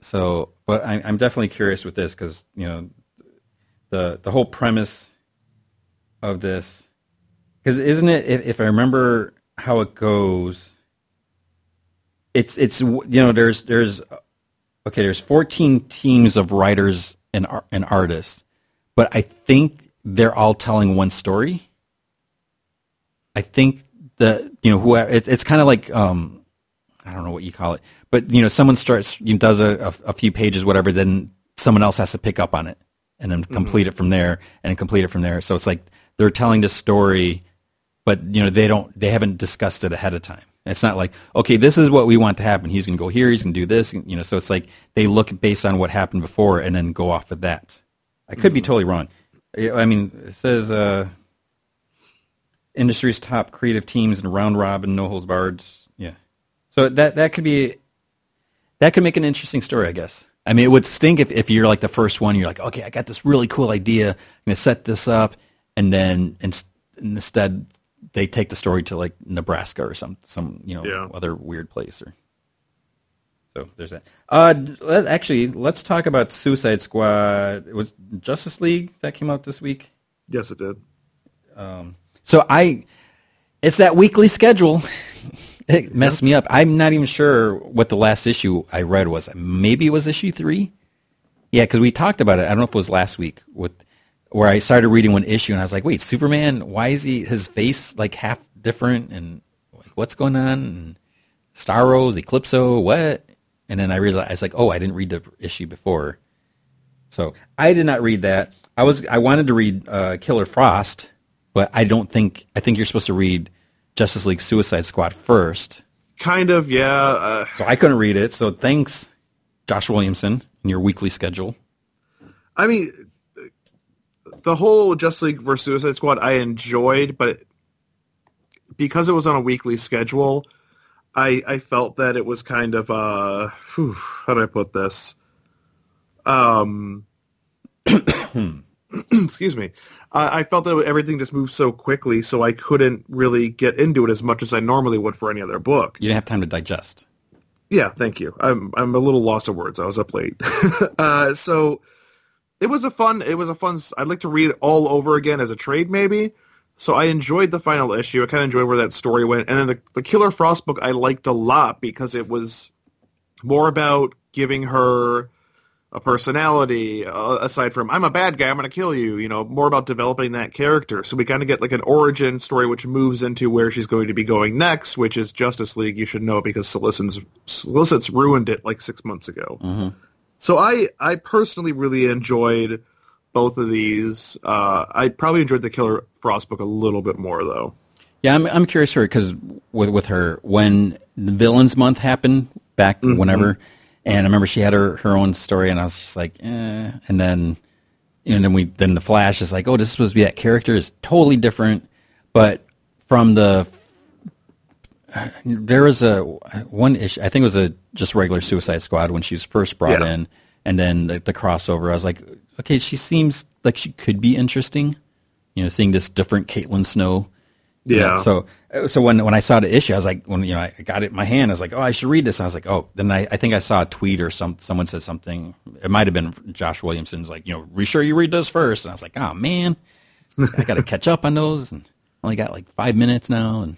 So, but I, I'm definitely curious with this because you know, the the whole premise of this, because isn't it? If, if I remember how it goes, it's it's you know, there's there's okay, there's 14 teams of writers and and artists, but I think they're all telling one story. I think the you know who it, it's kind of like um I don't know what you call it, but you know someone starts you know, does a, a, few pages whatever, then someone else has to pick up on it and then complete it from there and then complete it from there. So it's like they're telling the story, but you know they don't they haven't discussed it ahead of time. It's not like okay, this is what we want to happen. He's going to go here. He's going to do this. You know, so it's like they look based on what happened before and then go off of that. I could be totally wrong. I I mean, it says uh, industry's top creative teams and round robin, no holds barred. Yeah, so that that could be that could make an interesting story, I guess. I mean, it would stink if, if you're like the first one. You're like, okay, I got this really cool idea. I'm gonna set this up, and then ins- instead they take the story to like Nebraska or some some you know Yeah. other weird place or. So there's that. Uh, let, actually, let's talk about Suicide Squad. It was Justice League that came out this week. Yes, it did. So I, it's that weekly schedule. it messed me up. I'm not even sure what the last issue I read was. Maybe it was issue three. Yeah, because we talked about it. I don't know if it was last week with where I started reading one issue and I was like, wait, Superman? Why is he his face like half different and like what's going on? And Starros, Eclipso, what? And then I realized I was like, oh, I didn't read the issue before. So I did not read that. I was I wanted to read uh, Killer Frost, but I don't think I think you're supposed to read Justice League Suicide Squad first. Kind of, yeah. Uh, So I couldn't read it. So thanks, Josh Williamson, in your weekly schedule. I mean, the whole Justice League versus Suicide Squad I enjoyed, but because it was on a weekly schedule, I I felt that it was kind of uh, whew, how do I put this? Um, excuse me. I, I felt that everything just moved so quickly, so I couldn't really get into it as much as I normally would for any other book. You didn't have time to digest. Yeah, thank you. I'm I'm a little lost of words. I was up late. uh, so it was a fun. It was a fun. I'd like to read it all over again as a trade, maybe. So I enjoyed the final issue. I kind of enjoyed where that story went, and then the the Killer Frost book I liked a lot because it was more about giving her a personality uh, aside from I'm a bad guy, I'm going to kill you. You know, more about developing that character. So we kind of get like an origin story, which moves into where she's going to be going next, which is Justice League. You should know because Solicit's Solicit's ruined it like six months ago. So I I personally really enjoyed both of these. Uh, I probably enjoyed the Killer Frost book a little bit more though. Yeah, I'm I'm curious for because with with her when the villains month happened back whenever, and I remember she had her her own story, and I was just like, eh. And then, and then we then the Flash is like, oh, this is supposed to be that character is totally different, but from the there was a one issue. I think it was a just regular Suicide Squad when she was first brought Yeah. in, and then the, the crossover. I was like, okay, she seems like she could be interesting. You know, seeing this different Caitlin Snow. Yeah. so so when when I saw the issue, I was like, when you know, I got it in my hand, I was like, oh, I should read this. And I was like, oh, then I, I think I saw a tweet or some someone said something. It might have been Josh Williamson's like, you know, be sure you read those first. And I was like, oh man, I got to catch up on those, and only got like five minutes now, and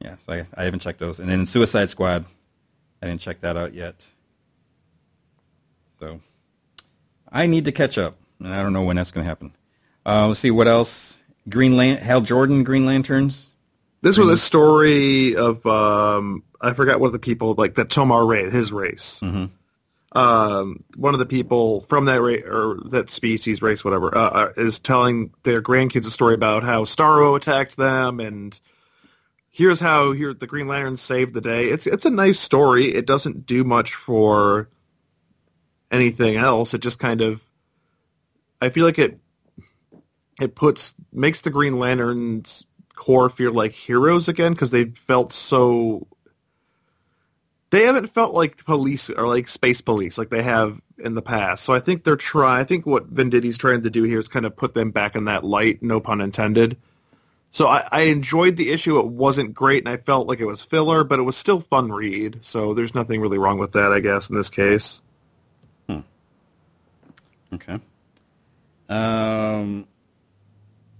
yeah, so I, I haven't checked those. And then Suicide Squad, I didn't check that out yet. So I need to catch up, and I don't know when that's going to happen. Uh, let's see what else. Green Lan- Hal Jordan, Green Lanterns. This was a story of um, I forgot what the people like that Tomar-Re, his race. Um, one of the people from that race or that species, race, whatever, uh, uh, is telling their grandkids a story about how Starro attacked them, and here's how here the Green Lanterns saved the day. It's it's a nice story. It doesn't do much for anything else. It just kind of, I feel like it it puts makes the Green Lanterns Corps feel like heroes again because they felt so they haven't felt like police or like space police like they have in the past. So I think they're trying. I think what Venditti's trying to do here is kind of put them back in that light. No pun intended. So I, I enjoyed the issue. It wasn't great, and I felt like it was filler, but it was still fun read. So there's nothing really wrong with that, I guess, in this case. Hmm. Okay. Um,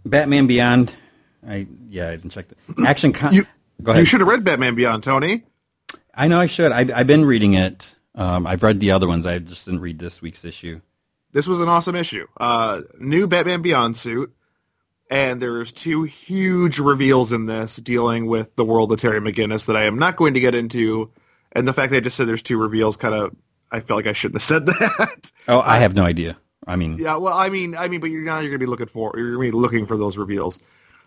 Batman Beyond. I yeah, I didn't check the action. Con- You Go ahead. you should have read Batman Beyond, Tony. I know I should. I, I've been reading it. Um, I've read the other ones. I just didn't read this week's issue. This was an awesome issue. Uh, new Batman Beyond suit, and there's two huge reveals in this dealing with the world of Terry McGinnis that I am not going to get into. And the fact that I just said there's two reveals kind of, I felt like I shouldn't have said that. Oh, I have no idea. I mean, yeah, well, I mean, I mean, but you're now you're gonna be looking for you're gonna be looking for those reveals.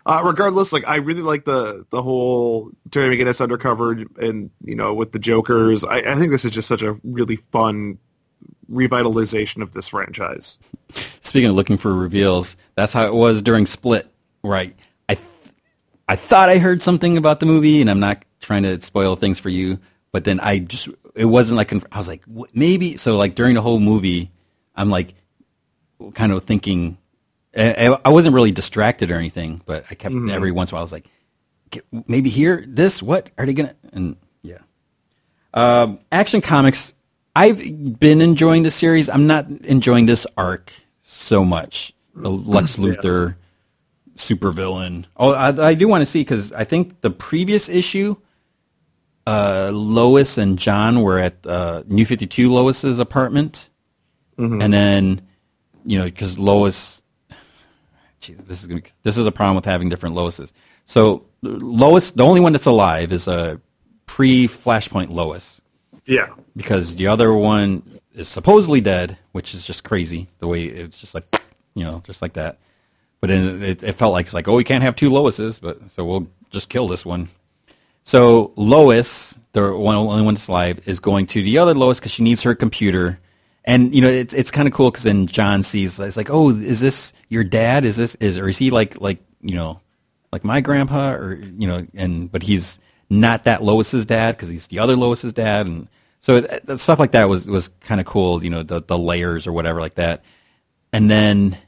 Uh, regardless, like I really like the the whole Terry McGinnis undercover and you know with the Jokers. I, I think this is just such a really fun revitalization of this franchise. speaking of looking for reveals, that's how it was during Split, right? I, I, th- I thought I heard something about the movie, and I'm not trying to spoil things for you, but then I just, it wasn't like, I was like, maybe, so like during the whole movie, I'm like, kind of thinking, I, I wasn't really distracted or anything, but I kept every once in a while, I was like, maybe here, this, what are they gonna, and yeah. Um, Action Comics. I've been enjoying the series. I'm not enjoying this arc so much. The Lex Luthor supervillain. Oh, I, I do want to see because I think the previous issue, uh, Lois and John were at uh, New Fifty Two Lois's apartment, and then you know because Lois, geez, this is gonna, this is a problem with having different Loises. So Lois, the only one that's alive is a pre Flashpoint Lois Yeah. because the other one is supposedly dead, which is just crazy. The way it's just like, you know, just like that. But then it, it felt like it's like, oh, we can't have two Loises, but so we'll just kill this one. So Lois, the one only one that's alive, is going to the other Lois because she needs her computer. And you know, it's it's kind of cool because then John sees it's like, oh, is this your dad? Is this is or is he like like you know, like my grandpa or you know? And but he's not that Lois's dad because he's the other Lois's dad, and so it, stuff like that was was kind of cool. You know, the the layers or whatever like that. And then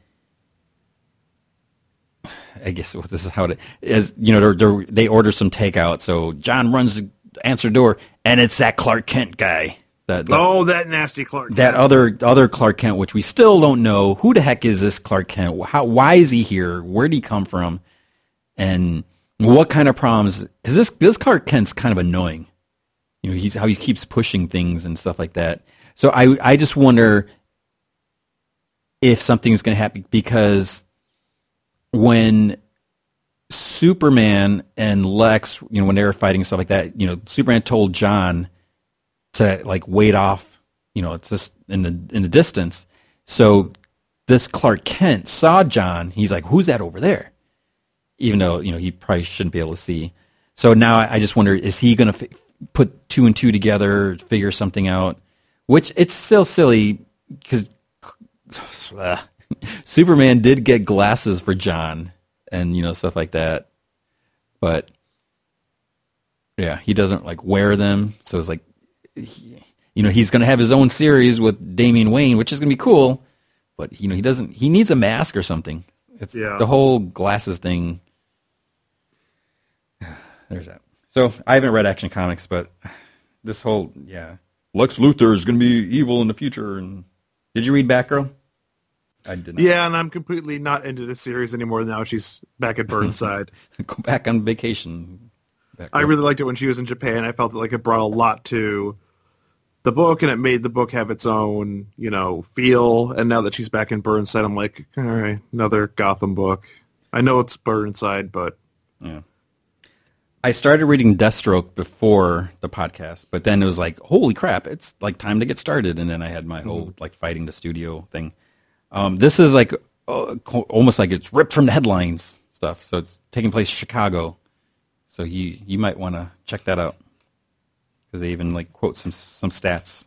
I guess this is how it is. You know, they're, they're, they order some takeout. So John runs to answer door, and it's that Clark Kent guy. That, that, Oh, that nasty Clark. that Kent. other other Clark Kent, which we still don't know who the heck is this Clark Kent? How why is he here? Where did he come from? And what kind of problems? Because this this Clark Kent's kind of annoying. You know, he's how he keeps pushing things and stuff like that. So I I just wonder if something's going to happen because when Superman and Lex, you know, when they were fighting and stuff like that, you know, Superman told John to like wait off, you know, it's just in the in the distance. So this Clark Kent saw John. He's like, "Who's that over there?" Even though you know he probably shouldn't be able to see. So now I, I just wonder: is he going to f- put two and two together, figure something out? Which it's still silly because Superman did get glasses for John and you know stuff like that, but yeah, he doesn't like wear them. So it's like, he, you know, he's going to have his own series with Damian Wayne, which is going to be cool. But you know, he doesn't. He needs a mask or something. It's Yeah. the whole glasses thing. There's that. So I haven't read Action Comics, but this whole yeah, Lex Luthor is going to be evil in the future. And did you read Batgirl? I did not. Yeah, and I'm completely not into this series anymore now. She's back at Burnside. Go back on vacation. Batgirl. I really liked it when she was in Japan. I felt like it brought a lot to the book, and it made the book have its own, you know, feel. And now that she's back in Burnside, I'm like, all right, another Gotham book. I know it's Burnside, but Yeah. I started reading Deathstroke before the podcast, but then it was like, holy crap, it's like time to get started. And then I had my whole like fighting the studio thing. Um, this is like uh, almost like it's ripped from the headlines stuff. So it's taking place in Chicago. So you you might want to check that out because they even like quote some some stats.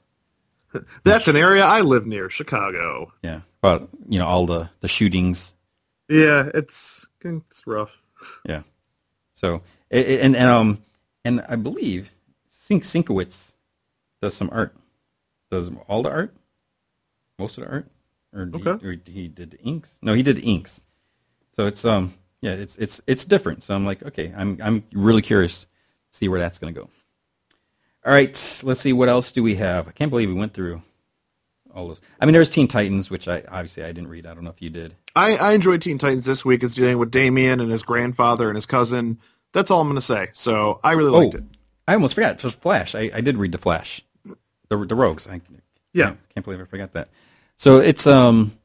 that's an area I live near, Chicago. Yeah, about you know all the the shootings Yeah, it's it's rough. Yeah. So and and um and I believe Sink Sinkowitz does some art. Does all the art? Most of the art? Or, he, Okay. or he did the inks? No, he did the inks. So it's um yeah, it's it's it's different. So I'm like, okay, I'm I'm really curious to see where that's gonna go. All right, let's see what else do we have. I can't believe we went through all those. I mean, there's Teen Titans, which I obviously I didn't read. I don't know if you did. I, I enjoyed Teen Titans this week. It's dealing with Damian and his grandfather and his cousin. That's all I'm going to say. So I really liked it. I almost forgot. It was Flash. I, I did read the Flash, the the Rogues. I Yeah. can't, can't believe I forgot that. So it's um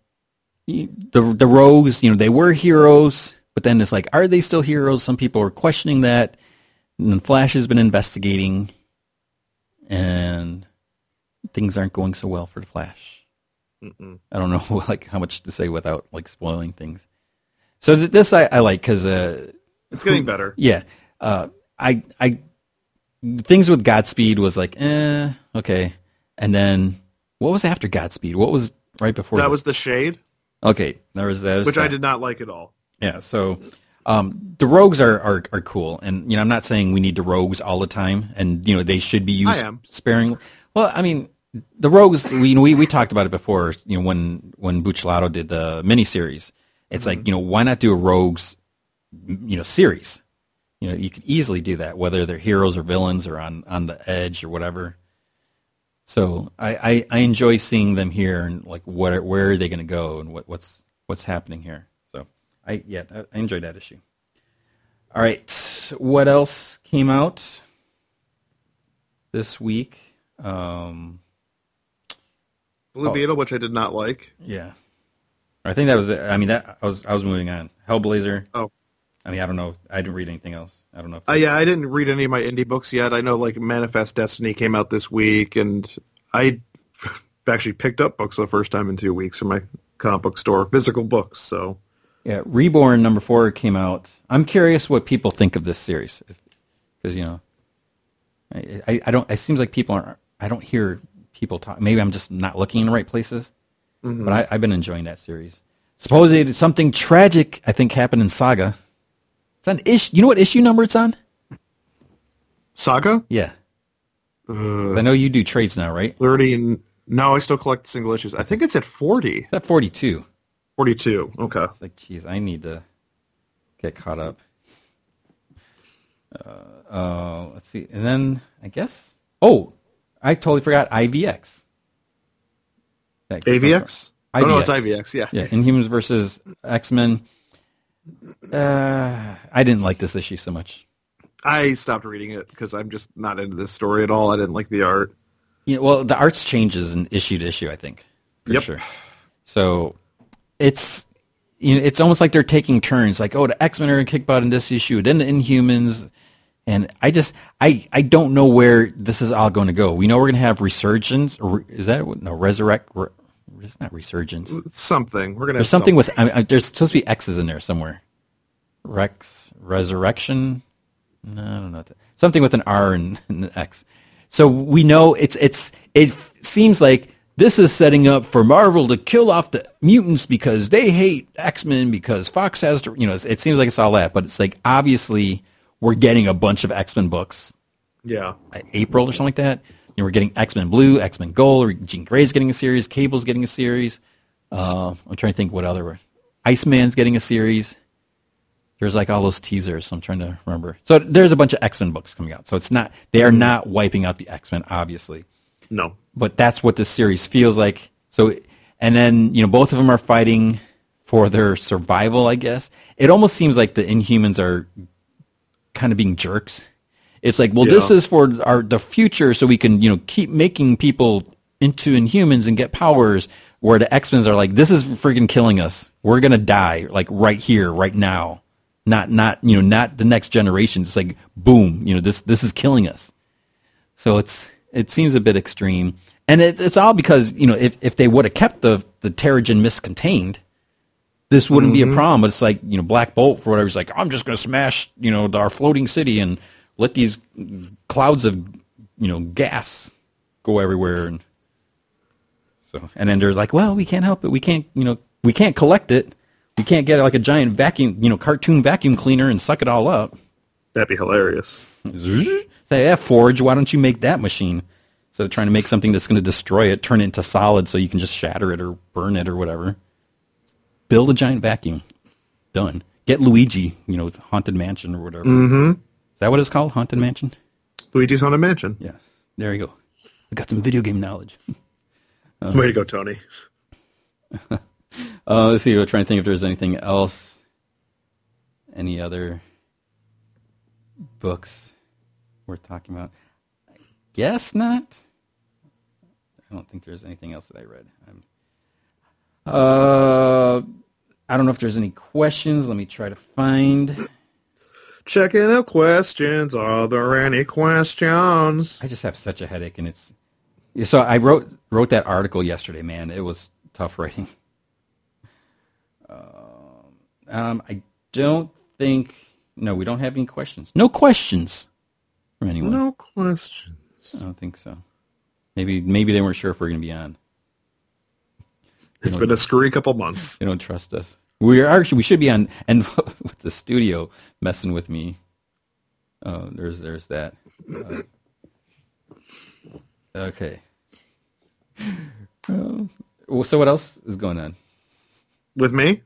the the Rogues. You know, they were heroes, but then it's like, are they still heroes? Some people are questioning that. And then Flash has been investigating, and things aren't going so well for the Flash. I don't know like how much to say without like spoiling things. So th- this I, I like because uh, It's getting better. yeah. Uh, I I things with Godspeed was like, eh, okay. And then what was after Godspeed? What was right before That this? was the shade, okay. There was that, which I did not like at all. Yeah. So um, the rogues are, are are cool, and you know I'm not saying we need the rogues all the time, and you know they should be used sparingly. Well, I mean the rogues. We we we talked about it before. You know when when Buccellato did the miniseries, it's Mm-hmm. like you know why not do a rogues you know series You know, you could easily do that, whether they're heroes or villains or on, on the edge or whatever. So I, I, I enjoy seeing them here and like what are, where are they going to go and what, what's what's happening here. I yeah I, I enjoyed that issue. All right, what else came out this week? Um, Blue Oh. Beetle, which I did not like. yeah, I think that was it. I mean that I was I was moving on. Hellblazer. Oh. I mean I don't know. I didn't read anything else. I don't know. If Uh, yeah, I didn't read any of my indie books yet. I know like Manifest Destiny came out this week, and I actually picked up books for the first time in two weeks from my comic book store, physical books. So Yeah, Reborn number four came out. I'm curious what people think of this series, because you know, I, I, I don't. It seems like people aren't. I don't hear people talk. Maybe I'm just not looking in the right places. But I, I've been enjoying that series. Supposedly something tragic, I think, happened in Saga. It's on ish. You know what issue number it's on? Saga Yeah, uh, I know you do trades now, right? thirty. And, no, I still collect single issues. I think it's at 40. It's at 42. 42. Okay. It's like, geez, I need to get caught up. Uh, uh, let's see, and then I guess. Oh, I totally forgot IVX. That- AVX? Oh no, it's IVX. IVX. Yeah. Yeah, Inhumans versus X Men. Uh, I didn't like this issue so much. I stopped reading it because I'm just not into this story at all. I didn't like the art. Yeah, well, the arts changes in issue to issue. I think for Yep. sure. So it's you know it's almost like they're taking turns. Like, oh, the X Men are gonna kick butt in this issue, then the Inhumans, and I just I I don't know where this is all going to go. We know we're gonna have resurgence. Or is that no resurrect? Re, it's not resurgence. Something. We're gonna. There's have something with I, I, uh, there's supposed to be X's in there somewhere. Rex resurrection. No, I don't know. Something with an R and an X. So we know it's it's it seems like this is setting up for Marvel to kill off the mutants because they hate X Men because Fox has to. You know, it seems like it's all that, but it's like obviously we're getting a bunch of X Men books Yeah. April or something like that. You know, we're getting X Men Blue, X Men Gold, or Jean Grey's getting a series, Cable's getting a series. Uh, I'm trying to think what other. Iceman's getting a series. There's like all those teasers. So I'm trying to remember. So there's a bunch of X Men books coming out. So it's not they are not wiping out the X Men, obviously, No. but that's what this series feels like. So, and then you know both of them are fighting for their survival. I guess it almost seems like the Inhumans are kind of being jerks. It's like, well, this is for our the future, so we can you know keep making people into Inhumans and get powers. Where the X Men are like, this is freaking killing us. We're gonna die like right here, right now. Not not you know not the next generation. It's like boom, you know this this is killing us. So it's it seems a bit extreme, and it, it's all because you know if if they would have kept the the Terrigen mist contained, this wouldn't be a mm-hmm. problem. But it's like you know Black Bolt for whatever. He's like, I'm just gonna smash you know our floating city and let these clouds of you know gas go everywhere and so and then they're like, well, we can't help it. We can't you know we can't collect it. We can't get like a giant vacuum you know cartoon vacuum cleaner and suck it all up. That'd be hilarious. Say, yeah, Forge, why don't you make that machine? Instead of trying to make something that's going to destroy it, turn it into solid so you can just shatter it or burn it or whatever. Build a giant vacuum. Done. Get Luigi, you know, Haunted Mansion or whatever. Mm-hmm. Is that what it's called? Haunted Mansion? Luigi's Haunted Mansion. Yeah. There you go. I got some video game knowledge. Way to go, Tony. Uh, let's see. We're trying to think if there's anything else. Any other books worth talking about? I guess not. I don't think there's anything else that I read. I'm, uh, I don't know if there's any questions. Let me try to find. Checking out questions. Are there any questions? I just have such a headache, and it's so I wrote wrote that article yesterday. Man, it was tough writing. Um, Um, I don't think. No, we don't have any questions. No questions from anyone. No questions. I don't think so. Maybe maybe they weren't sure if we're going to be on. It's been a screwy couple months. They don't trust us. We are actually we should be on and with the studio messing with me. Oh, there's there's that. Uh, okay. Well, so what else is going on With me?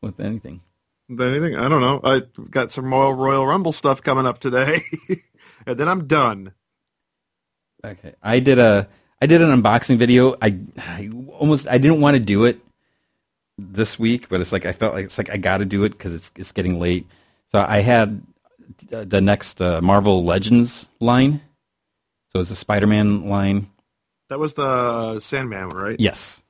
with anything? Anything? I don't know. I got some Royal Royal Rumble stuff coming up today, and then I'm done. Okay, I did a I did an unboxing video. I, I almost I didn't want to do it this week, but it's like I felt like it's like I got to do it because it's it's getting late. So I had the next uh, Marvel Legends line. So it's the Spider-Man line. That was the Sandman, right? Yes.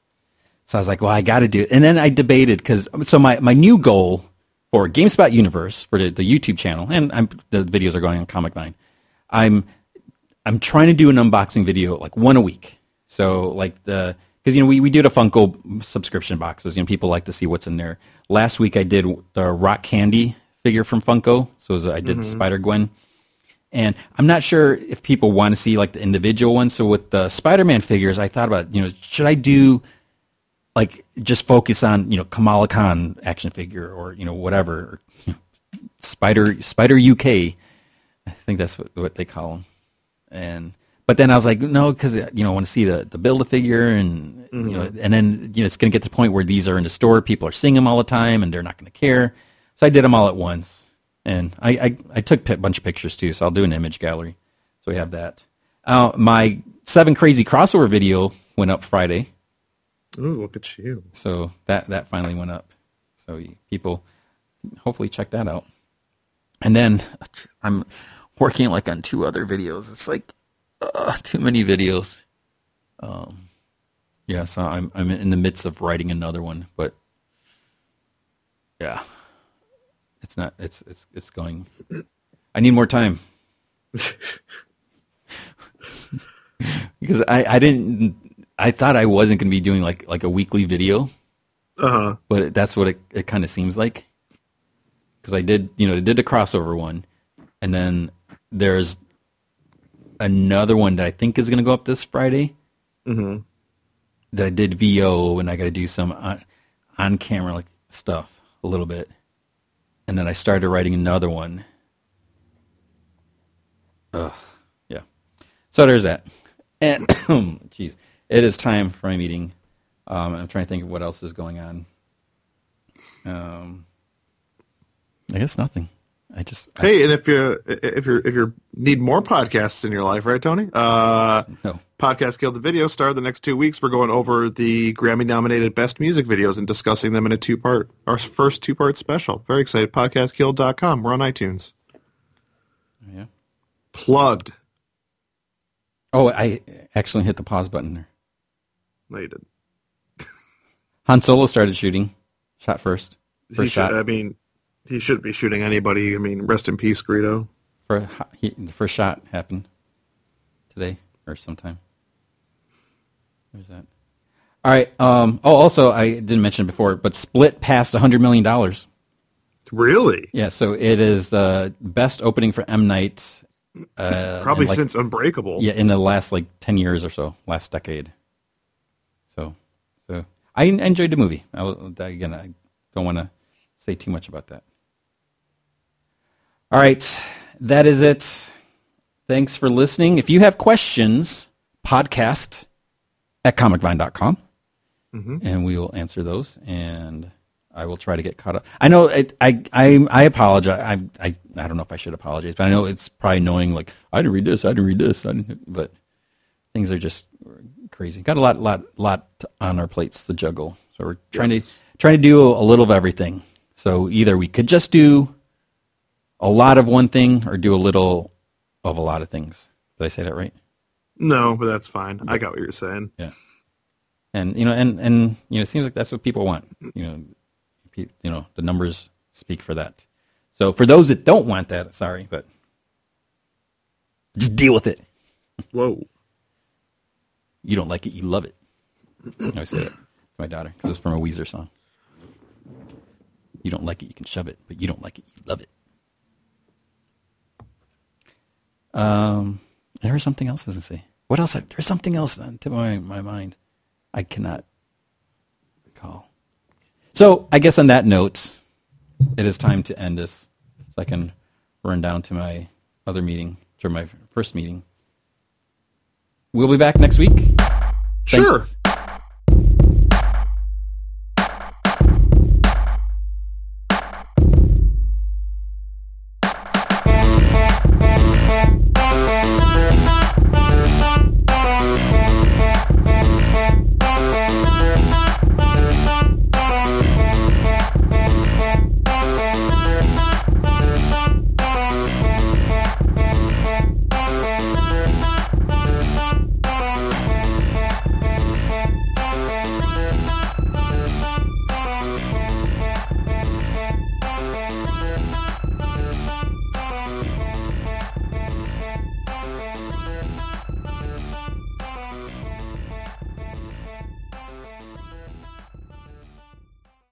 So I was like, well, I got to do it. And then I debated because so my, my new goal for GameSpot Universe for the, the YouTube channel, and I'm, the videos are going on Comic Vine. I'm I'm trying to do an unboxing video like one a week. So like the because you know we, we did a Funko subscription boxes. You know people like to see what's in there. Last week I did the Rock Candy figure from Funko. So was, I did mm-hmm. Spider Gwen. And I'm not sure if people want to see like the individual ones. So with the Spider-Man figures, I thought about, you know, should I do like just focus on, you know, Kamala Khan action figure or, you know, whatever. Spider Spider UK. I think that's what, what they call them. And but then I was like, no, because you know, I want to see the the build a figure, and you know, and then you know, it's going to get to the point where these are in the store, people are seeing them all the time, and they're not going to care. So I did them all at once, and I I, I took a bunch of pictures too, so I'll do an image gallery. So we have that. Uh, my seven crazy crossover video went up Friday, Ooh, look at you. so that that finally went up. So people hopefully check that out. And then I'm working like on two other videos. It's like uh, too many videos. Um, yeah, so I'm I'm in the midst of writing another one, but yeah, it's not. It's it's it's going. I need more time because I I didn't. I thought I wasn't going to be doing like like a weekly video, Uh huh. but that's what it, it kind of seems like. Because I did, you know, I did the crossover one, and then there's another one that I think is going to go up this Friday. Mm-hmm. That I did VO, and I got to do some on, on camera like stuff a little bit, and then I started writing another one. Ugh, yeah. So there's that, and it is time for my meeting. Um, I'm trying to think of what else is going on. Um, I guess nothing. I just I- Hey, and if you if you if you need more podcasts in your life, right, Tony? Uh, no. Podcast Guild the Video Star. The next two weeks, we're going over the Grammy-nominated best music videos and discussing them in a two-part, our first two-part special. Very excited. PodcastGuild.com. We're on iTunes. Yeah. Plugged. Oh, I actually hit the pause button there. No, you didn't. Han Solo started shooting. Shot first. He First should, shot. I mean, he shouldn't be shooting anybody. I mean, rest in peace, Greedo. For he, the first shot happened today or sometime. There's that. All right. Um, oh, also, I didn't mention it before, but Split passed $100 million. Really? Yeah, so it is the best opening for M. Night. Uh, Probably like- since Unbreakable. Yeah, in the last like 10 years or so, last decade. I enjoyed the movie. I, again, I don't want to say too much about that. All right, that is it. Thanks for listening. If you have questions, podcast at comicvine.com mm-hmm. and we will answer those and I will try to get caught up. I know it, I, I, I apologize. I, I, I don't know if I should apologize, but I know it's probably annoying. Like I didn't read this. I didn't read this. I didn't, but things are just crazy. Got a lot, lot, lot on our plates to juggle. So we're trying to, trying to do a little of everything. So either we could just do a lot of one thing or do a little of a lot of things. Did I say that right? No, but that's fine. I got what you're saying. Yeah. And you know, and and you know, it seems like that's what people want. You know, you know, the numbers speak for that. So for those that don't want that, sorry, but just deal with it. Whoa. You don't like it, you love it. I say that to my daughter because it's from a Weezer song. You don't like it, you can shove it, but you don't like it, you love it. Um, there was something else I was gonna say. What else? There's something else on to my my mind. I cannot recall. So I guess on that note, it is time to end this, so I can run down to my other meeting, to my first meeting. We'll be back next week. Sure. Thanks.